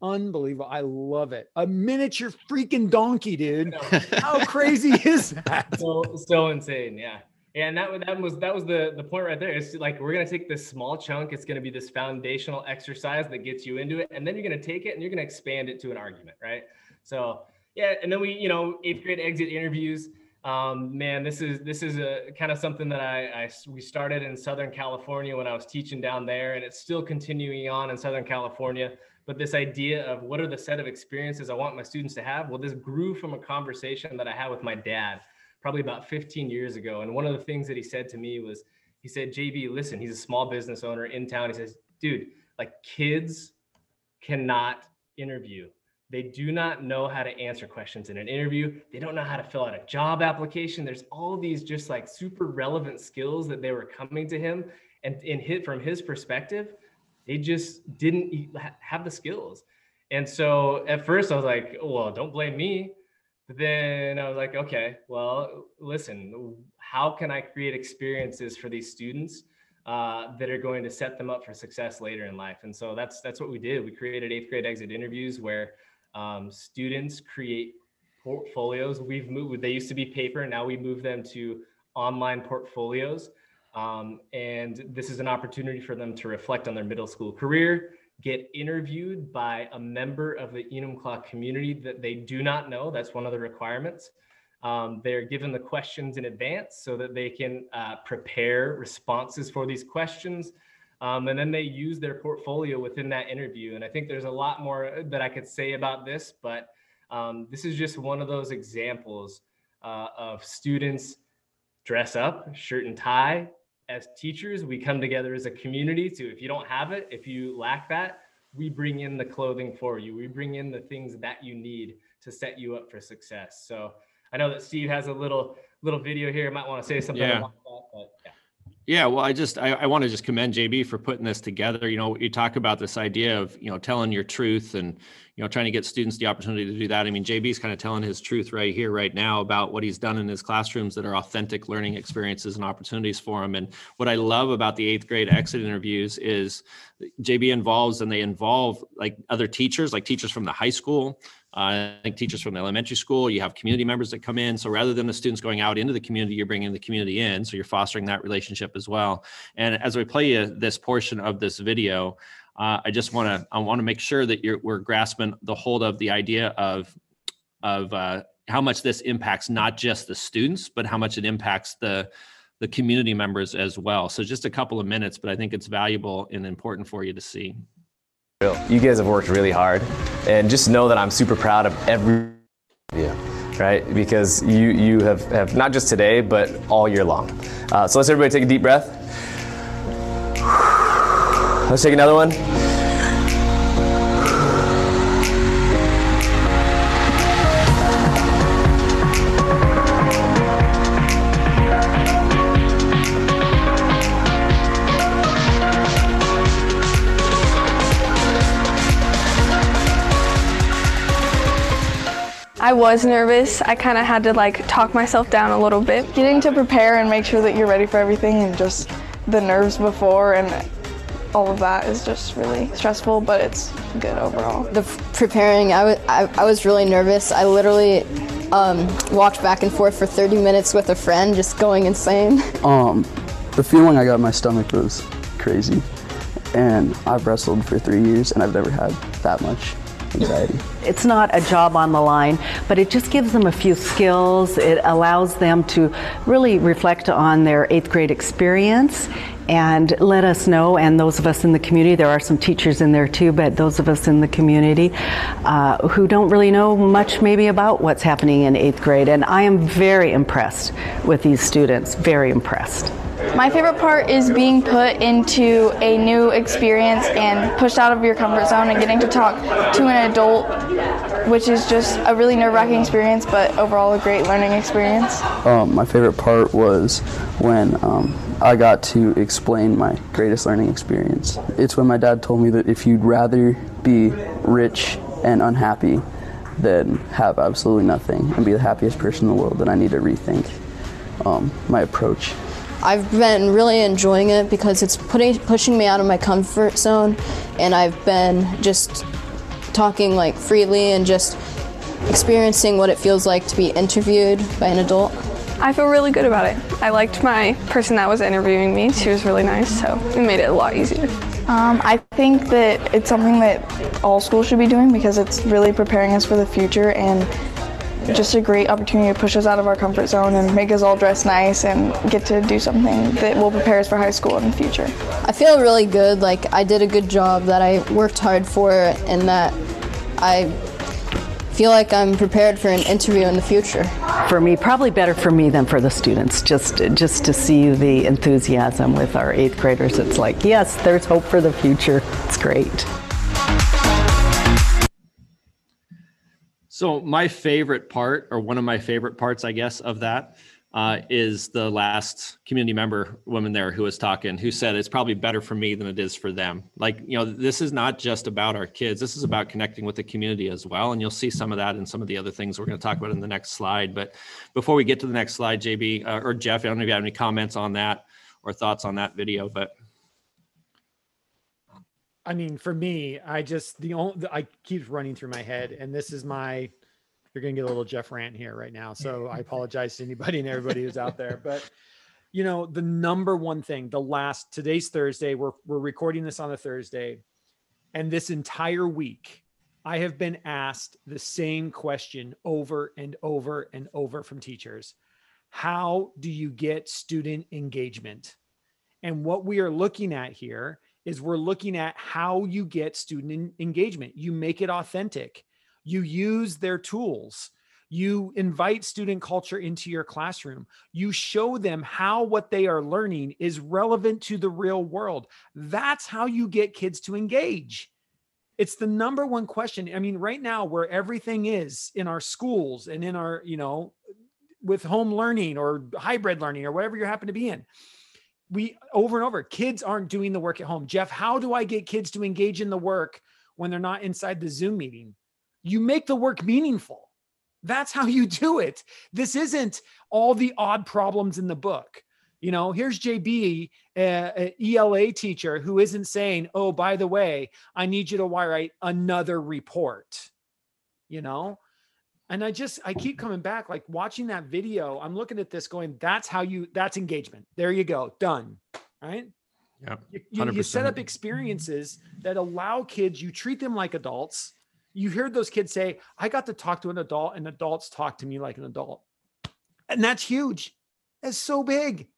Unbelievable. I love it. A miniature freaking donkey dude. How crazy is that? So so insane yeah yeah, and that, that was that was the the point right there. It's like we're gonna take this small chunk. It's gonna be this foundational exercise that gets you into it, and then you're gonna take it and you're gonna expand it to an argument, right? So yeah, and then we, you know, eighth grade exit interviews. Um, man, this is this is a kind of something that I, I we started in Southern California when I was teaching down there, and it's still continuing on in Southern California. But this idea of what are the set of experiences I want my students to have? Well, this grew from a conversation that I had with my dad probably about 15 years ago. And one of the things that he said to me was, he said, JB, listen, he's a small business owner in town. He says, dude, like kids cannot interview. They do not know how to answer questions in an interview. They don't know how to fill out a job application. There's all these just like super relevant skills that they were coming to him. And in hit from his perspective, they just didn't have the skills. And so at first I was like, well, don't blame me. But then I was like, okay, well, listen, how can I create experiences for these students uh, that are going to set them up for success later in life? And so that's that's what we did. We created eighth grade exit interviews where um, students create portfolios. We've moved. They used to be paper, now we move them to online portfolios. Um, and this is an opportunity for them to reflect on their middle school career, get interviewed by a member of the Enumclaw community that they do not know. That's one of the requirements. Um, they're given the questions in advance so that they can uh, prepare responses for these questions. Um, and then they use their portfolio within that interview. And I think there's a lot more that I could say about this, but um, this is just one of those examples uh, of students dress up, shirt and tie, as teachers, we come together as a community to, if you don't have it, if you lack that, we bring in the clothing for you. We bring in the things that you need to set you up for success. So I know that Steve has a little little video here. I might want to say something yeah. about that, but yeah. Yeah, well, I just I, I want to just commend JB for putting this together. You know, you talk about this idea of you know telling your truth and you know trying to get students the opportunity to do that i mean jb's kind of telling his truth right here right now about what he's done in his classrooms that are authentic learning experiences and opportunities for him and what i love about the eighth grade exit interviews is jb involves and they involve like other teachers like teachers from the high school uh, I think teachers from the elementary school, you have community members that come in. So rather than the students going out into the community, you're bringing the community in. So you're fostering that relationship as well. And as we play this portion of this video, uh, I just want to I want to make sure that you're we're grasping the hold of the idea of of uh, how much this impacts not just the students, but how much it impacts the the community members as well. So just a couple of minutes, but I think it's valuable and important for you to see. You guys have worked really hard, and just know that I'm super proud of every yeah. right? Because you you have, have not just today, but all year long. Uh, so let's everybody take a deep breath. Let's take another one. I was nervous. I kind of had to like talk myself down a little bit. Getting to prepare and make sure that you're ready for everything and just the nerves before and all of that is just really stressful, but it's good overall. The preparing, I was, I, I was really nervous. I literally um, walked back and forth for 30 minutes with a friend, just going insane. Um, the feeling I got in my stomach was crazy. And I've wrestled for three years and I've never had that much anxiety. It's not a job on the line, but it just gives them a few skills. It allows them to really reflect on their eighth grade experience and let us know. And those of us in the community, there are some teachers in there too, but those of us in the community uh, who don't really know much maybe about what's happening in eighth grade. And I am very impressed with these students, very impressed. My favorite part is being put into a new experience and pushed out of your comfort zone and getting to talk to an adult, which is just a really nerve wracking experience, but overall a great learning experience. Um, my favorite part was when um, I got to explain my greatest learning experience. It's when my dad told me that if you'd rather be rich and unhappy than have absolutely nothing and be the happiest person in the world, then I need to rethink um, my approach I've been really enjoying it because it's putting pushing me out of my comfort zone, and I've been just talking like freely and just experiencing what it feels like to be interviewed by an adult. I feel really good about it. I liked my person that was interviewing me. She was really nice, so it made it a lot easier. Um, I think that it's something that all schools should be doing because it's really preparing us for the future and just a great opportunity to push us out of our comfort zone and make us all dress nice and get to do something that will prepare us for high school in the future. I feel really good, like I did a good job, that I worked hard for, and that I feel like I'm prepared for an interview in the future. For me, probably better for me than for the students. Just just to see the enthusiasm with our eighth graders, it's like yes, there's hope for the future. It's great. So my favorite part, or one of my favorite parts, I guess, of that uh, is the last community member woman there who was talking, who said it's probably better for me than it is for them. Like, you know, this is not just about our kids. This is about connecting with the community as well. And you'll see some of that in some of the other things we're going to talk about in the next slide. But before we get to the next slide, JB uh, or Jeff, I don't know if you have any comments on that or thoughts on that video, but I mean, for me, I just the only I keeps running through my head, and this is my. You're gonna get a little Jeff rant here right now, so I apologize to anybody and everybody who's out there. But you know, the number one thing, the last today's Thursday, we're we're recording this on a Thursday, and this entire week, I have been asked the same question over and over and over from teachers. How do you get student engagement? And what we are looking at here is we're looking at how you get student engagement. You make it authentic. You use their tools. You invite student culture into your classroom. You show them how what they are learning is relevant to the real world. That's how you get kids to engage. It's the number one question. I mean, right now, where everything is in our schools and in our, you know, with home learning or hybrid learning or whatever you happen to be in, we over and over kids aren't doing the work at home jeff how do i get kids to engage in the work when they're not inside the zoom meeting you make the work meaningful. That's how you do it. This isn't all the odd problems in the book. You know, here's JB, an ELA teacher who isn't saying, oh, by the way, I need you to write another report. You know, and I just I keep coming back, like watching that video. I'm looking at this, going, "That's how you. That's engagement. There you go, done." Right? Yeah. You, you, set up experiences that allow kids. You treat them like adults. You hear those kids say, "I got to talk to an adult, and adults talk to me like an adult," and that's huge. That's so big.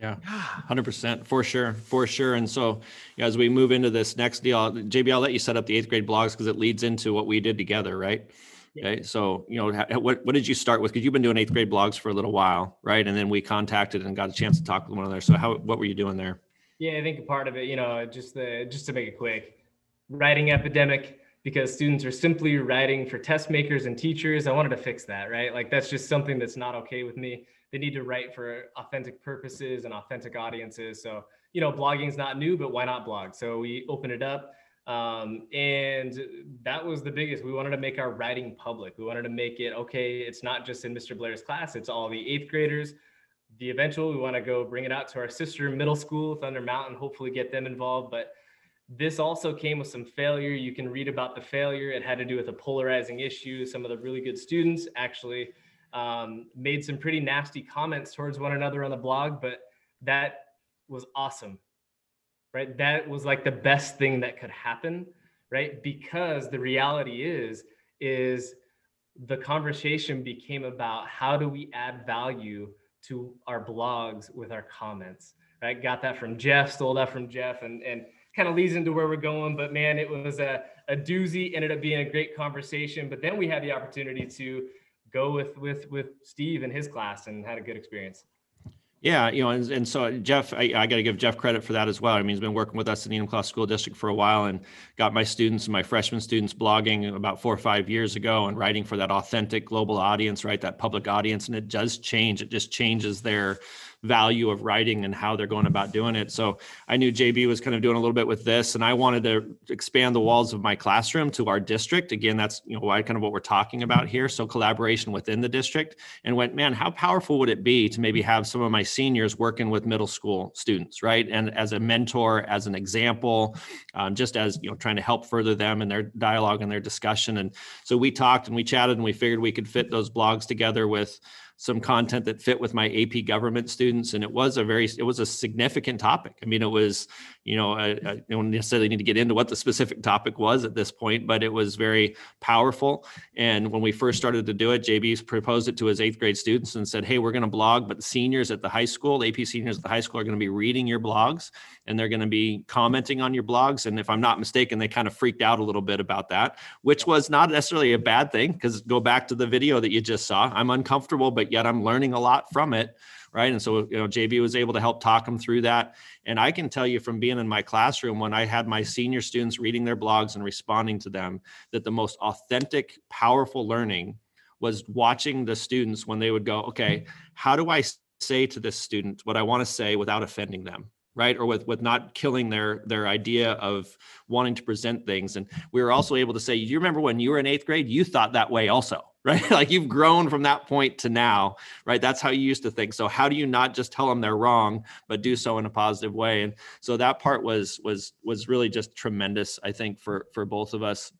Yeah, hundred percent for sure, for sure. And so, you know, as we move into this next deal, JB, I'll let you set up the eighth grade blogs because it leads into what we did together, right? Yeah. Okay, so you know, what what did you start with? Because you've been doing eighth grade blogs for a little while, right? And then we contacted and got a chance to talk with one another. So, how what were you doing there? Yeah, I think part of it, you know, just the just to make it quick, writing epidemic because students are simply writing for test makers and teachers. I wanted to fix that, right? Like that's just something that's not okay with me they need to write for authentic purposes and authentic audiences. So, you know, blogging is not new, but why not blog? So we open it up. Um, and that was the biggest. We wanted to make our writing public. We wanted to make it okay. It's not just in Mr. Blair's class, it's all the eighth graders. The eventual, we want to go bring it out to our sister middle school, Thunder Mountain, hopefully get them involved. But this also came with some failure. You can read about the failure. It had to do with a polarizing issue. Some of the really good students actually um, made some pretty nasty comments towards one another on the blog, but that was awesome, right? That was like the best thing that could happen, right? Because the reality is, is the conversation became about how do we add value to our blogs with our comments, right? Got that from Jeff, stole that from Jeff, and and kind of leads into where we're going. But man, it was a, a doozy, ended up being a great conversation. But then we had the opportunity to go with with with Steve and his class and had a good experience. Yeah, you know, and, and so Jeff, I, I got to give Jeff credit for that as well. I mean, he's been working with us in the Enumclaw School District for a while and got my students and my freshman students blogging about four or five years ago and writing for that authentic global audience, right? That public audience. And it does change. It just changes their value of writing and how they're going about doing it. So I knew JB was kind of doing a little bit with this, and I wanted to expand the walls of my classroom to our district. Again, that's you know why kind of what we're talking about here. So collaboration within the district, and went, man, how powerful would it be to maybe have some of my seniors working with middle school students, right? And as a mentor, as an example, um, just as you know, trying to help further them in their dialogue and their discussion. And so we talked and we chatted and we figured we could fit those blogs together with some content that fit with my AP government students, and it was a very it was a significant topic. I mean, it was you know I, I don't necessarily need to get into what the specific topic was at this point, but it was very powerful. And when we first started to do it, JB proposed it to his eighth grade students and said, "Hey, we're going to blog, but seniors at the high school, AP seniors at the high school, are going to be reading your blogs, and they're going to be commenting on your blogs." And if I'm not mistaken, they kind of freaked out a little bit about that, which was not necessarily a bad thing because go back to the video that you just saw. I'm uncomfortable, but yet I'm learning a lot from it. Right. And so, you know, JB was able to help talk them through that. And I can tell you from being in my classroom when I had my senior students reading their blogs and responding to them that the most authentic, powerful learning was watching the students when they would go, okay, how do I say to this student what I want to say without offending them? right or with with not killing their their idea of wanting to present things and we were also able to say you remember when you were in eighth grade you thought that way also right? like you've grown from that point to now, right? That's how you used to think. So how do you not just tell them they're wrong, but do so in a positive way? And so that part was was was really just tremendous, I think, for for both of us.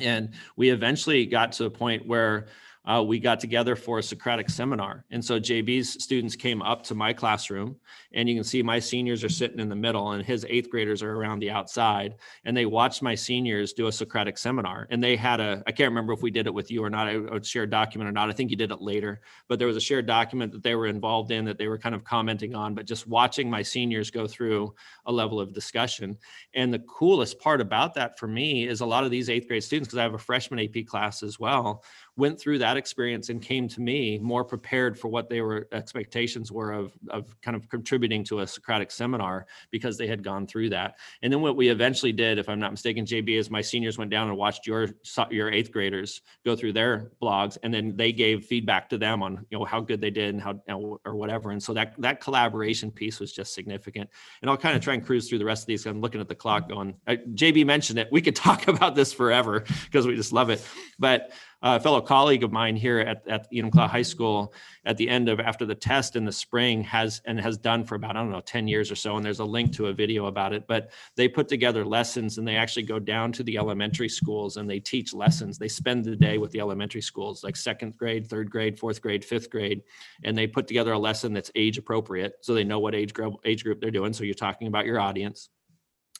And we eventually got to a point where uh, we got together for a Socratic seminar. And so JB's students came up to my classroom, and you can see my seniors are sitting in the middle, and his eighth graders are around the outside. And they watched my seniors do a Socratic seminar. And they had a, I can't remember if we did it with you or not, a, a shared document or not. I think you did it later, but there was a shared document that they were involved in that they were kind of commenting on, but just watching my seniors go through a level of discussion. And the coolest part about that for me is a lot of these eighth grade students, because I have a freshman AP class as well, went through that experience and came to me more prepared for what they were expectations were of, of kind of contributing to a Socratic seminar because they had gone through that. And then what we eventually did, if I'm not mistaken, JB, is my seniors went down and watched your your eighth graders go through their blogs, and then they gave feedback to them on you know how good they did and how or whatever. And so that that collaboration piece was just significant. And I'll kind of try and cruise through the rest of these. I'm looking at the clock, going. Uh, JB mentioned it. We could talk about this forever because we just love it. But a fellow colleague of mine here at, at Enumclaw High mm-hmm. School at the end of after the test in the spring has and has done for about, I don't know, 10 years or so. And there's a link to a video about it. But they put together lessons and they actually go down to the elementary schools and they teach lessons. They spend the day with the elementary schools, like second grade, third grade, fourth grade, fifth grade. And they put together a lesson that's age appropriate. So they know what age group age group they're doing. So you're talking about your audience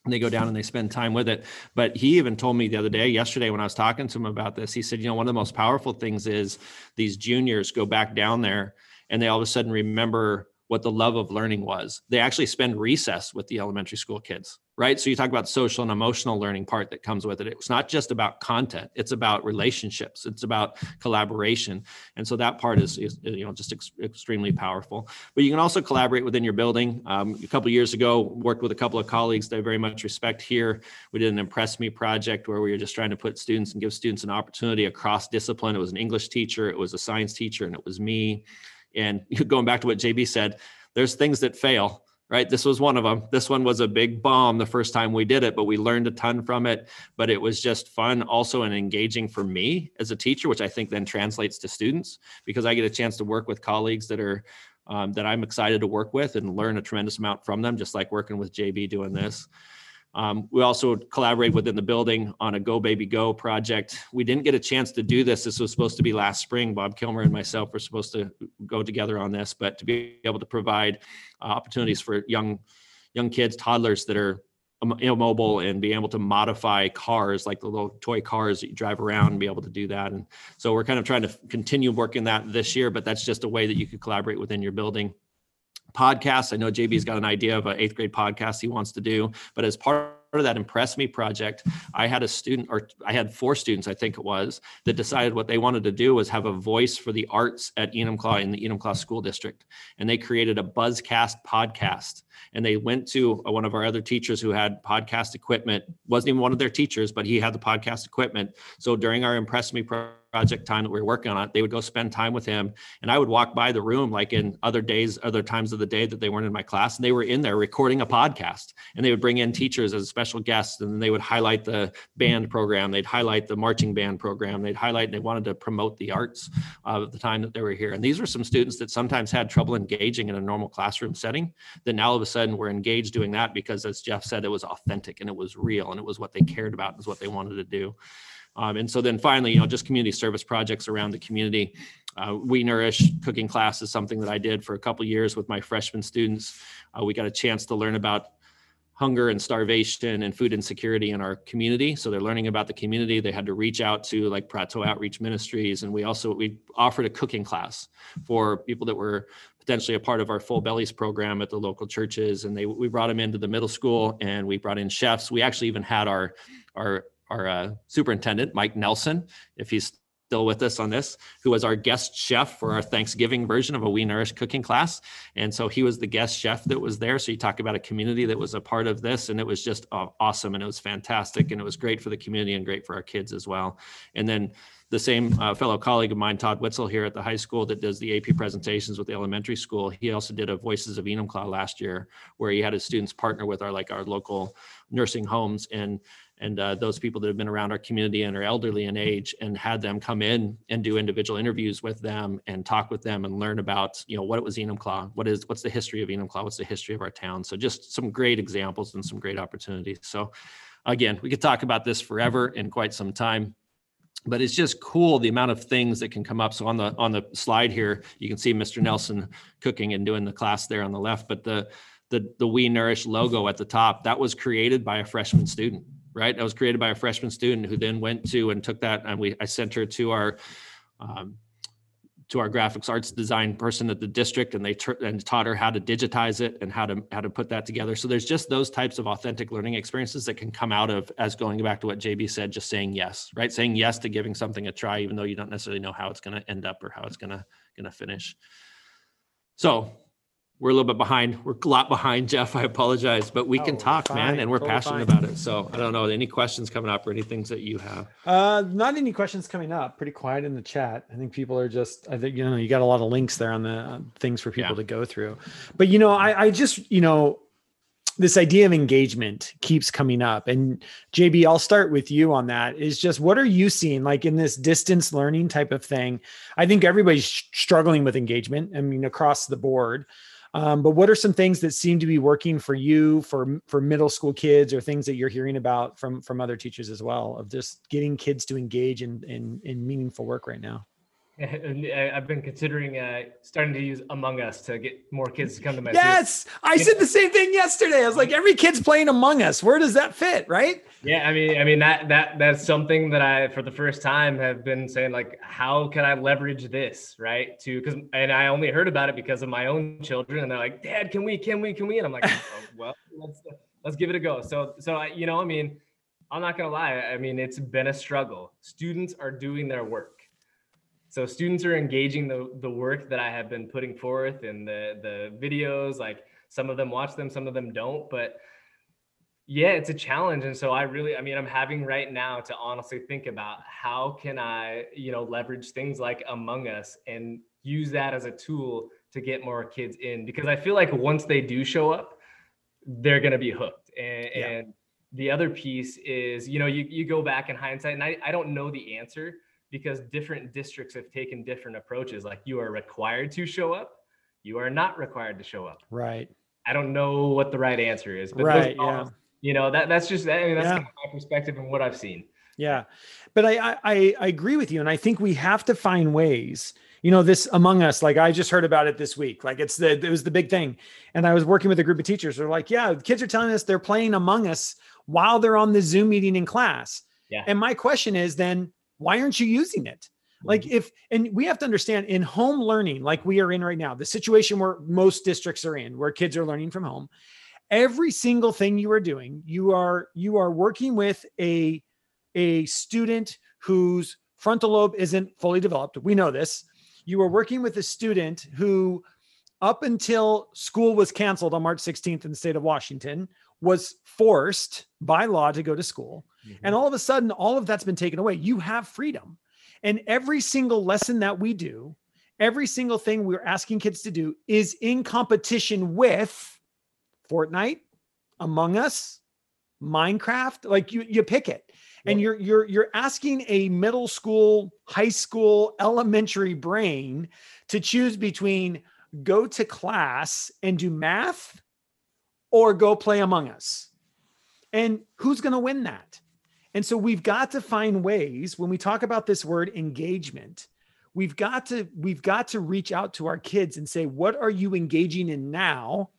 they go down and they spend time with it. But he even told me the other day, yesterday, when I was talking to him about this, he said, you know, one of the most powerful things is these juniors go back down there and they all of a sudden remember what the love of learning was. They actually spend recess with the elementary school kids right? So you talk about social and emotional learning part that comes with it. It's not just about content; it's about relationships. It's about collaboration, and so that part is, is you know just ex- extremely powerful. But you can also collaborate within your building. Um, a couple years ago, worked with a couple of colleagues that I very much respect here. We did an Impress Me project where we were just trying to put students and give students an opportunity across discipline. It was an English teacher, it was a science teacher, and it was me. And going back to what JB said, there's things that fail right? This was one of them. This one was a big bomb the first time we did it, but we learned a ton from it. But it was just fun, also and engaging for me as a teacher, which I think then translates to students because I get a chance to work with colleagues that are um, that I'm excited to work with and learn a tremendous amount from them, just like working with JB doing this. Um, we also collaborate within the building on a Go Baby Go project. We didn't get a chance to do this. This was supposed to be last spring. Bob Kilmer and myself were supposed to go together on this, but to be able to provide uh, opportunities for young young kids, toddlers that are immobile and be able to modify cars like the little toy cars that you drive around and be able to do that. And so we're kind of trying to continue working that this year, but that's just a way that you could collaborate within your building podcasts. I know JB's got an idea of an eighth grade podcast he wants to do, but as part of that Impress Me project, I had a student, or I had four students, I think it was, that decided what they wanted to do was have a voice for the arts at Enumclaw in the Enumclaw School District. And they created a Buzzcast podcast. And they went to uh, one of our other teachers who had podcast equipment, wasn't even one of their teachers, but he had the podcast equipment. So during our Impress Me project, project time that we were working on it, they would go spend time with him. And I would walk by the room like in other days, other times of the day that they weren't in my class, and they were in there recording a podcast. And they would bring in teachers as special guests, and then they would highlight the band program, they'd highlight the marching band program, they'd highlight, they wanted to promote the arts uh, of the time that they were here. And these were some students that sometimes had trouble engaging in a normal classroom setting. Then now all of a sudden were engaged doing that because, as Jeff said, it was authentic and it was real and it was what they cared about and was what they wanted to do. Um, and so then finally, you know, just community service projects around the community. Uh, we Nourish cooking class is something that I did for a couple years with my freshman students. Uh, we got a chance to learn about hunger and starvation and food insecurity in our community. So they're learning about the community. They had to reach out to like Plateau Outreach Ministries. And we also, we offered a cooking class for people that were potentially a part of our full bellies program at the local churches. And they, we brought them into the middle school and we brought in chefs. We actually even had our, our our uh, superintendent, Mike Nelson, if he's still with us on this, who was our guest chef for our Thanksgiving version of a We Nourish cooking class. And so he was the guest chef that was there. So you talk about a community that was a part of this, and it was just awesome and it was fantastic. And it was great for the community and great for our kids as well. And then the same uh, fellow colleague of mine, Todd Witzel, here at the high school that does the AP presentations with the elementary school. He also did a Voices of Enumclaw last year, where he had his students partner with our like our local nursing homes and and uh, those people that have been around our community and are elderly in age and had them come in and do individual interviews with them and talk with them and learn about you know what it was Enumclaw, what is what's the history of Enumclaw, what's the history of our town. So just some great examples and some great opportunities. So again, we could talk about this forever in quite some time but it's just cool the amount of things that can come up so on the on the slide here you can see mr nelson cooking and doing the class there on the left but the the the we nourish logo at the top that was created by a freshman student right? That was created by a freshman student who then went to and took that, and we I sent her to our um, to our graphics arts design person at the district and they tur- and taught her how to digitize it and how to how to put that together. So there's just those types of authentic learning experiences that can come out of as going back to what jb said just saying yes right? Saying yes to giving something a try even though you don't necessarily know how it's going to end up or how it's going to going to finish. So we're a little bit behind. We're a lot behind, Jeff. I apologize, but we Oh, can talk, man, and we're totally passionate fine. about it. So I don't know any questions coming up or any things that you have. Uh, not any questions coming up. Pretty quiet in the chat. I think people are just. I think you know you got a lot of links there on the uh, things for people Yeah. to go through. But you know, I, I just you know, this idea of engagement keeps coming up, and JB, I'll start with you on that. Is just what are you seeing like in this distance learning type of thing? I think everybody's struggling with engagement. I mean, across the board. Um, but what are some things that seem to be working for you for for middle school kids or things that you're hearing about from from other teachers as well of just getting kids to engage in in, in meaningful work right now I've been considering uh, starting to use Among Us to get more kids to come to my. yes i said the same thing yesterday i was like every kid's playing among us where does that fit right Yeah, I mean, I mean that that that's something that I, for the first time, have been saying like, how can I leverage this, right? To because, and I only heard about it because of my own children, and they're like, Dad, can we, can we, can we? And I'm like, oh, well, let's let's give it a go. So, so I, you know, I mean, I'm not gonna lie. I mean, it's been a struggle. Students are doing their work. So students are engaging the the work that I have been putting forth in the the videos. Like some of them watch them, some of them don't, but yeah it's a challenge and so i really i mean i'm having right now to honestly think about how can i you know leverage things like among us and use that as a tool to get more kids in because i feel like once they do show up they're going to be hooked and, Yeah. and the other piece is you know you, you go back in hindsight and I, I don't know the answer because different districts have taken different approaches like you are required to show up you are not required to show up right I don't know what the right answer is, but Right, are yeah. you know that that's just I mean that's Yeah. kind of my perspective and what I've seen. Yeah, but I, I I agree with you, and I think we have to find ways. You know, this Among Us, like I just heard about it this week. Like it's the it was the big thing, and I was working with a group of teachers. They're like, yeah, the kids are telling us they're playing Among Us while they're on the Zoom meeting in class. Yeah. And my question is then, why aren't you using it? Like mm-hmm. if and we have to understand in home learning, like we are in right now, the situation where most districts are in, where kids are learning from home, every single thing you are doing, you are you are working with a a student whose frontal lobe isn't fully developed. We know this. You are working with a student who, up until school was canceled on March 16th in the state of Washington, was forced by law to go to school. And mm-hmm. all of a sudden, all of that's been taken away. You have freedom. And every single lesson that we do, every single thing we're asking kids to do is in competition with Fortnite, Among Us, Minecraft. Like you, you pick it. And you're you're you're asking a middle school, high school, elementary brain to choose between go to class and do math or go play Among Us. And who's going to win that? And so we've got to find ways when we talk about this word engagement, we've got to we've got to reach out to our kids and say what are you engaging in now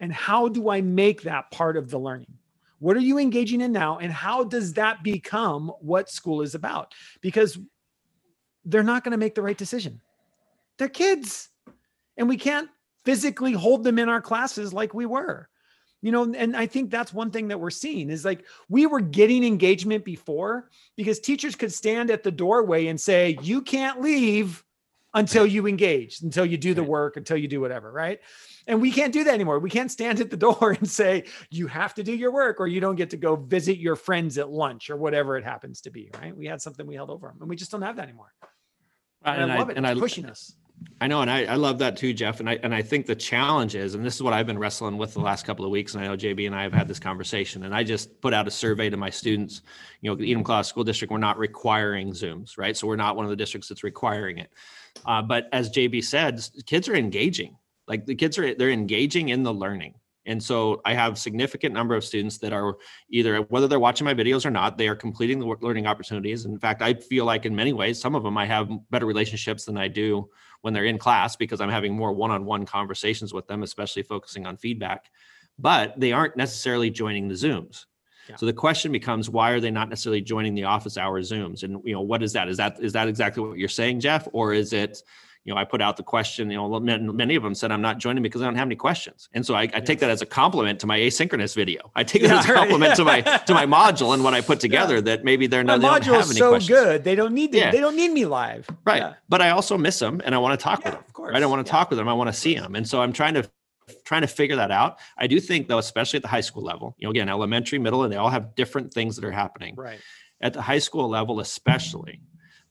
and how do I make that part of the learning? What are you engaging in now and how does that become what school is about? Because they're not going to make the right decision. They're kids. And we can't physically hold them in our classes like we were you know and i think that's one thing that we're seeing is like we were getting engagement before because teachers could stand at the doorway and say you can't leave until you engage until you do the work until you do whatever right? And we can't do that anymore. We can't stand at the door and say you have to do your work or you don't get to go visit your friends at lunch or whatever it happens to be right? We had something we held over them and we just don't have that anymore. And, And i I- love it. and it's I- pushing us I know, and I, I love that too, Jeff. And I and I think the challenge is, and this is what I've been wrestling with the last couple of weeks. And I know JB and I have had this conversation. And I just put out a survey to my students. You know, the Enumclaw School District, we're not requiring Zooms, right? So we're not one of the districts that's requiring it. Uh, but as JB said, kids are engaging. Like the kids are they're engaging in the learning. And so I have significant number of students that are either whether they're watching my videos or not, they are completing the learning opportunities. In fact, I feel like in many ways, some of them I have better relationships than I do when they're in class because I'm having more one-on-one conversations with them, especially focusing on feedback. But they aren't necessarily joining the Zooms. So the question becomes, why are they not necessarily joining the office hour Zooms? And you know, what is that? Is that is that exactly what you're saying, Jeff, or is it? You know, I put out the question, you know, many of them said, I'm not joining because I don't have any questions. And so I, I yes. take that as a compliment to my asynchronous video. I take that yeah, as a compliment to my, to my module and what I put together yeah. that maybe they're not, my they any so questions. good. They don't need they don't need me live. Right. But I also miss them and I want to talk with them. Of course. Right. I don't want to talk with them. I want to see them. And so I'm trying to trying to figure that out. I do think though, especially at the high school level, you know, again, elementary, middle, and they all have different things that are happening. Right. At the high school level, especially,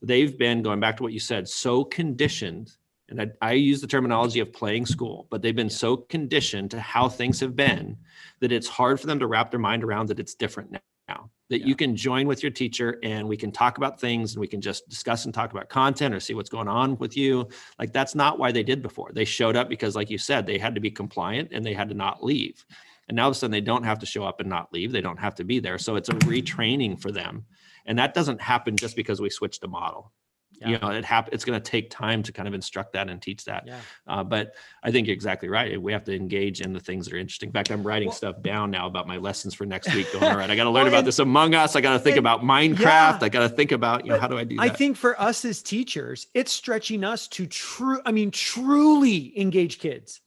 they've been going back to what you said, so conditioned. And I, I use the terminology of playing school, but they've been so conditioned to how things have been that it's hard for them to wrap their mind around that it's different now. Now that yeah. you can join with your teacher and we can talk about things and we can just discuss and talk about content or see what's going on with you. Like that's not why they did before. They showed up because like you said they had to be compliant and they had to not leave. And now all of a sudden they don't have to show up and not leave. They don't have to be there. So it's a retraining for them and that doesn't happen just because we switched a model. Yeah. you know it happen it's going to take time to kind of instruct that and teach that. Yeah. uh, but i think you're exactly right. We have to engage in the things that are interesting. In fact i'm writing well, stuff down now about my lessons for next week going all right i got to learn well, about and, this among us. I got to think and, about minecraft. Yeah, i got to think about you know how do i do that? i think for us as teachers it's stretching us to true i mean truly engage kids.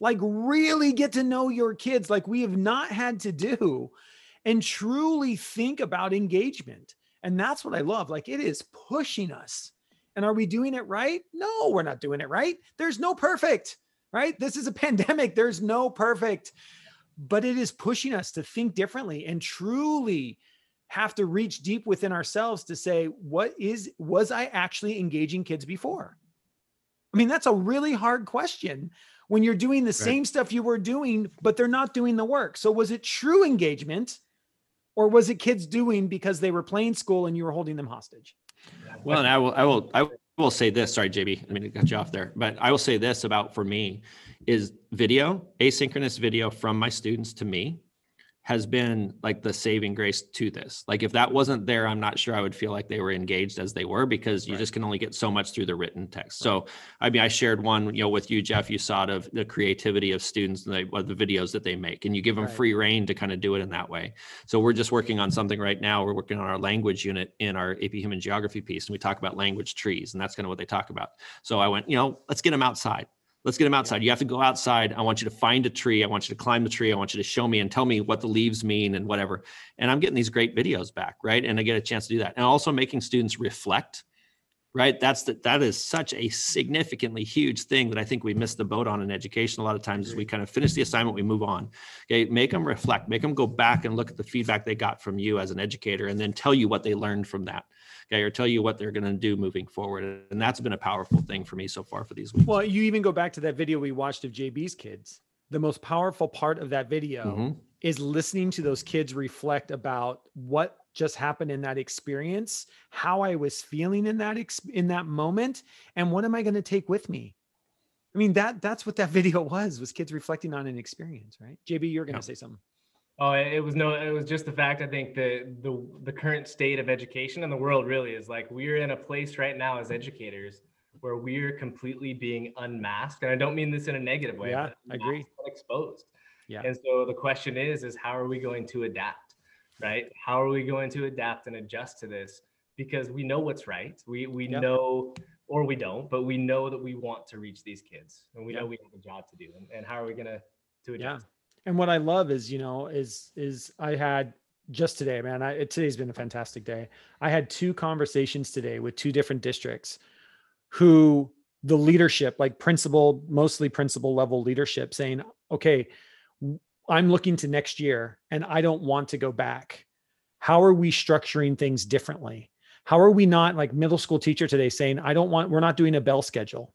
Like really get to know your kids like we have not had to do and truly think about engagement and that's what I love. Like it is pushing us. And are we doing it right? No, we're not doing it right. There's no perfect, right? This is a pandemic. There's no perfect, but it is pushing us to think differently and truly have to reach deep within ourselves to say, what is, was I actually engaging kids before? I mean, that's a really hard question when you're doing the right. same stuff you were doing, but they're not doing the work. So was it true engagement? Or was it kids doing because they were playing school and you were holding them hostage? Well, and I will, I will, I will say this. Sorry, JB, I mean to cut you off there, but I will say this about for me is video, asynchronous video from my students to me has been like the saving grace to this. Like if that wasn't there, I'm not sure I would feel like they were engaged as they were because you right. just can only get so much through the written text. So I mean, I shared one, you know, with you, Jeff. You saw it of the creativity of students and the, the videos that they make, and you give them right. free reign to kind of do it in that way. So we're just working on something right now. We're working on our language unit in our AP Human Geography piece, and we talk about language trees, and that's kind of what they talk about. So I went, you know, let's get them outside let's get them outside. You have to go outside. I want you to find a tree. I want you to climb the tree. I want you to show me and tell me what the leaves mean and whatever. And I'm getting these great videos back, right? And I get a chance to do that. And also making students reflect, right? That's the, that is such a significantly huge thing that I think we miss the boat on in education. A lot of times is we kind of finish the assignment, we move on. Okay, make them reflect, make them go back and look at the feedback they got from you as an educator, and then tell you what they learned from that okay, or tell you what they're going to do moving forward. And that's been a powerful thing for me so far for these weeks. Well, you even go back to that video we watched of JB's kids. The most powerful part of that video mm-hmm. is listening to those kids reflect about what just happened in that experience, how I was feeling in that ex- in that moment, and what am I going to take with me? I mean that that's what that video was was kids reflecting on an experience, right? JB, you're going to yeah. say something. Oh, it was no, it was just the fact. I think the the the current state of education in the world really is like we're in a place right now as educators where we're completely being unmasked, and I don't mean this in a negative way. Yeah, I agree. Exposed. Yeah. And so the question is, is how are we going to adapt, right? How are we going to adapt and adjust to this? Because we know what's right. We we yep. know, or we don't, but we know that we want to reach these kids, and we yep. know we have a job to do. And, and how are we gonna to adjust? Yeah and what I love is, you know, is is I had just today, man. I, today's been a fantastic day. I had two conversations today with two different districts, who the leadership, like principal, mostly principal level leadership, saying, "Okay, I'm looking to next year, and I don't want to go back. How are we structuring things differently? How are we not like middle school teacher today saying, I don't want, we're not doing a bell schedule."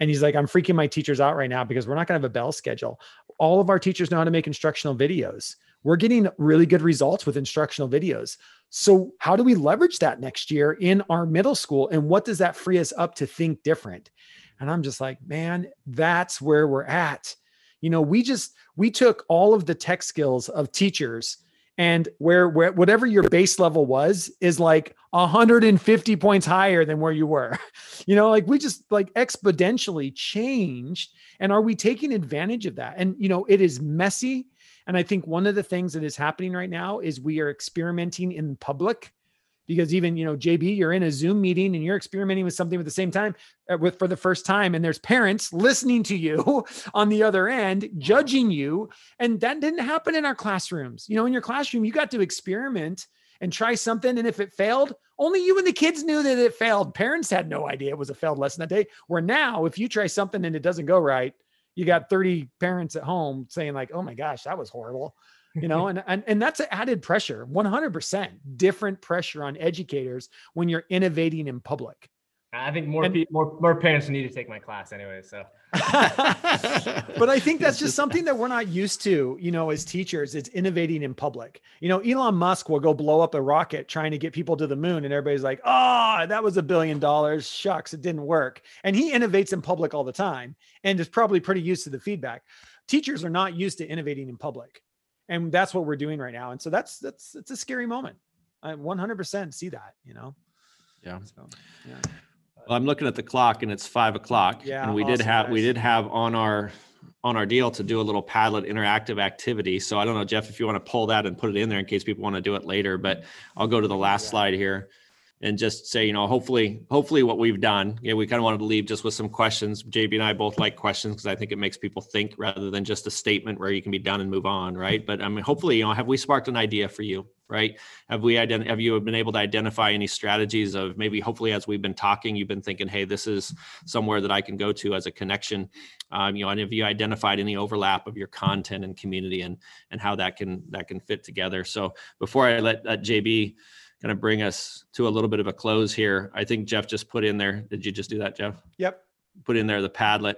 And he's like, I'm freaking my teachers out right now because we're not going to have a bell schedule. All of our teachers know how to make instructional videos. We're getting really good results with instructional videos. So, how do we leverage that next year in our middle school? And what does that free us up to think different? And I'm just like, man, that's where we're at. You know, we just, we took all of the tech skills of teachers and where, where whatever your base level was is like 150 points higher than where you were. You know like we just like exponentially changed. And are we taking advantage of that? And you know it is messy. And i think one of the things that is happening right now is we are experimenting in public because even you know jb you're in a zoom meeting and you're experimenting with something at the same time uh, with for the first time and there's parents listening to you on the other end judging you. And that didn't happen in our classrooms. You know in your classroom you got to experiment and try something and if it failed only you and the kids knew that it failed. Parents had no idea it was a failed lesson that day. Where now if you try something and it doesn't go right you got 30 parents at home saying like oh my gosh that was horrible you know and, and and that's added pressure 100% different pressure on educators when you're innovating in public. I think more and, people more, more parents need to take my class anyway so. But i think that's just something that we're not used to you know as teachers it's innovating in public. You know elon musk will go blow up a rocket trying to get people to the moon and everybody's like oh that was a billion dollars shucks it didn't work. And he innovates in public all the time and is probably pretty used to the feedback. Teachers are not used to innovating in public and that's what we're doing right now. And so that's that's it's a scary moment. I 100% see that you know? Yeah. So, yeah. Well, i'm looking at the clock and it's five o'clock. Yeah and we awesome, did have guys. we did have on our on our deal to do a little padlet interactive activity. So i don't know jeff if you want to pull that and put it in there in case people want to do it later but i'll go to the last yeah. slide here and just say, you know, hopefully, hopefully what we've done, yeah, we kind of wanted to leave just with some questions. JB and I both like questions because I think it makes people think rather than just a statement where you can be done and move on, right? But I mean, hopefully, you know, have we sparked an idea for you, right? Have we ident- have you been able to identify any strategies of maybe hopefully as we've been talking, you've been thinking, hey, this is somewhere that I can go to as a connection. Um, you know, and have you identified any overlap of your content and community and and how that can that can fit together? So before I let, let JB kind of bring us to a little bit of a close here. I think Jeff just put in there. Did you just do that, Jeff? Yep. Put in there the Padlet.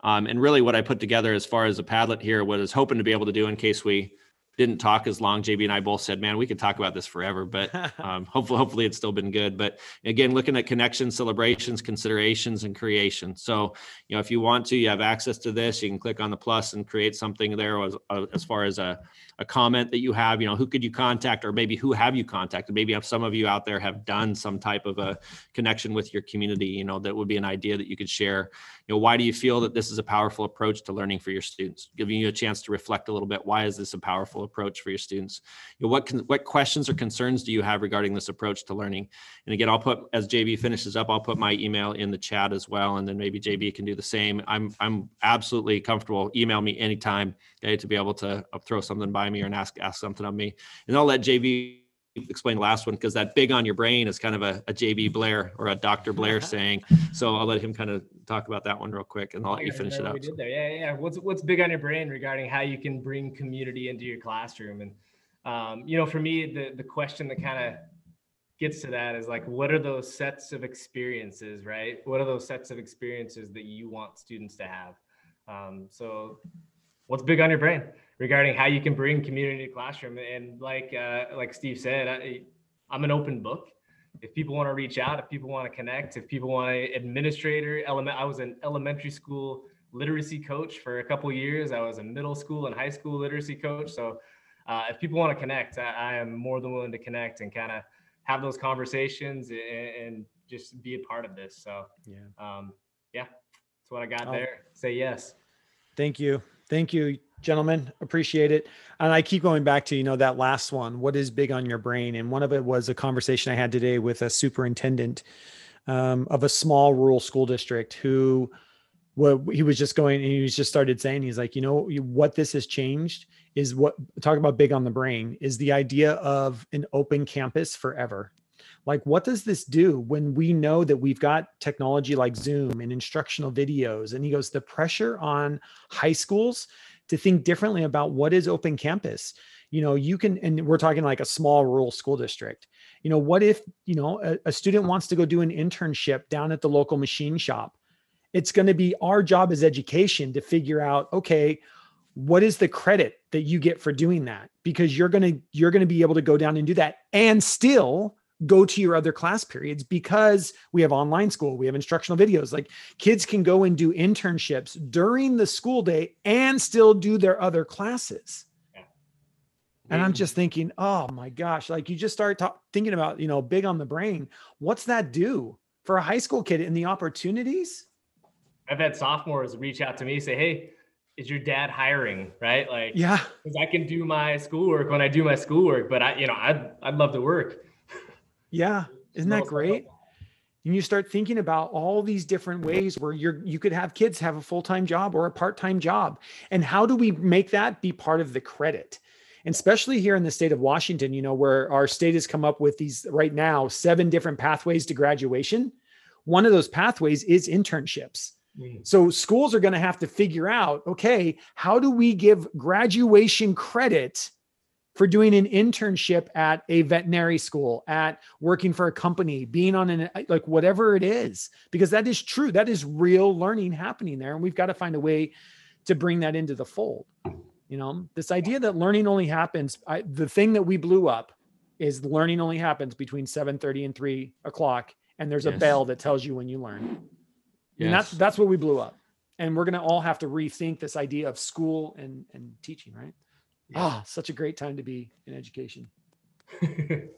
Um, and really, what I put together as far as the Padlet here was hoping to be able to do in case we didn't talk as long. JB and I both said, "Man, we could talk about this forever," but um, hopefully, hopefully, it's still been good. But again, looking at connections, celebrations, considerations, and creation. So, you know, if you want to, you have access to this. You can click on the plus and create something there as, uh, as far as a a comment that you have, you know, who could you contact or maybe who have you contacted? Maybe have some of you out there have done some type of a connection with your community, you know, that would be an idea that you could share. You know, why do you feel that this is a powerful approach to learning for your students? Giving you a chance to reflect a little bit. Why is this a powerful approach for your students? You know, what can, what questions or concerns do you have regarding this approach to learning? And again, I'll put as JB finishes up, I'll put my email in the chat as well, and then maybe JB can do the same. I'm I'm absolutely comfortable. Email me anytime okay, to be able to uh, throw something by me or ask ask something of me. And I'll let JB explain the last one because that big on your brain is kind of a, a JB Blair or a Dr. Blair saying. So I'll let him kind of talk about that one real quick and I'll let you finish it up. We did there. Yeah, yeah. What's what's big on your brain regarding how you can bring community into your classroom? And um, you know, for me, the the question that kind of gets to that is like what are those sets of experiences right what are those sets of experiences that you want students to have um, so what's big on your brain regarding how you can bring community to classroom. And like uh, like Steve said, I, I'm an open book. If people want to reach out, if people want to connect, if people want to administrator, element. I was an elementary school literacy coach for a couple years. I was a middle school and high school literacy coach. So uh, if people want to connect, I, I, am more than willing to connect and kind of have those conversations and, and, just be a part of this. So yeah, um, yeah, that's what I got there. Say yes. Thank you. Thank you, gentlemen. Appreciate it. And I keep going back to, you know, that last one. What is big on your brain? And one of it was a conversation I had today with a superintendent um, of a small rural school district who well, he was just going and he was just started saying, he's like, you know, what this has changed is what talk about big on the brain is the idea of an open campus forever like what does this do when we know that we've got technology like zoom and instructional videos and he goes the pressure on high schools to think differently about what is open campus. You know you can and we're talking like a small rural school district. You know what if you know a, a student wants to go do an internship down at the local machine shop? It's going to be our job as education to figure out okay what is the credit that you get for doing that? Because you're going to you're going to be able to go down and do that. And still go to your other class periods because we have online school, we have instructional videos. Like kids can go and do internships during the school day and still do their other classes. And I'm just thinking, oh my gosh, like you just start talk, thinking about, you know, big on the brain. What's that do for a high school kid and the opportunities? I've had sophomores reach out to me say, Hey, is your dad hiring? Right. Like, yeah, because I can do my schoolwork when I do my schoolwork, but I, you know, I'd, I'd love to work Yeah. Isn't that great? And you start thinking about all these different ways where you're you could have kids have a full-time job or a part-time job. And how do we make that be part of the credit? And especially here in the state of Washington, you know, where our state has come up with these right now seven different pathways to graduation. One of those pathways is internships. Mm. So schools are going to have to figure out, okay, how do we give graduation credit for doing an internship at a veterinary school, at working for a company, being on an uh, like whatever it is, because that is true. That is real learning happening there. And we've got to find a way to bring that into the fold. You know, this idea that learning only happens, I, the thing that we blew up is learning only happens between 7:30 and 3 o'clock, and there's yes. a bell that tells you when you learn. Yes. And that's that's what we blew up. And we're gonna all have to rethink this idea of school and and teaching, right? Ah, oh, such a great time to be in education. it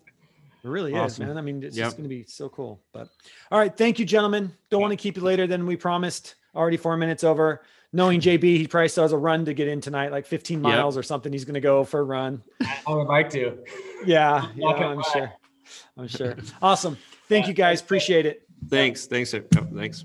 really awesome. is, man. I mean, it's yep. just going to be so cool. But all right, thank you, gentlemen. Don't want to keep you later than we promised. Already four minutes over. Knowing JB, he probably still has a run to get in tonight, like 15 miles yep. or something. He's going to go for a run. I would like to. Yeah, yeah, I'm sure. I'm sure. Awesome. Thank you, guys. Appreciate it. Thanks. Thanks. Thanks.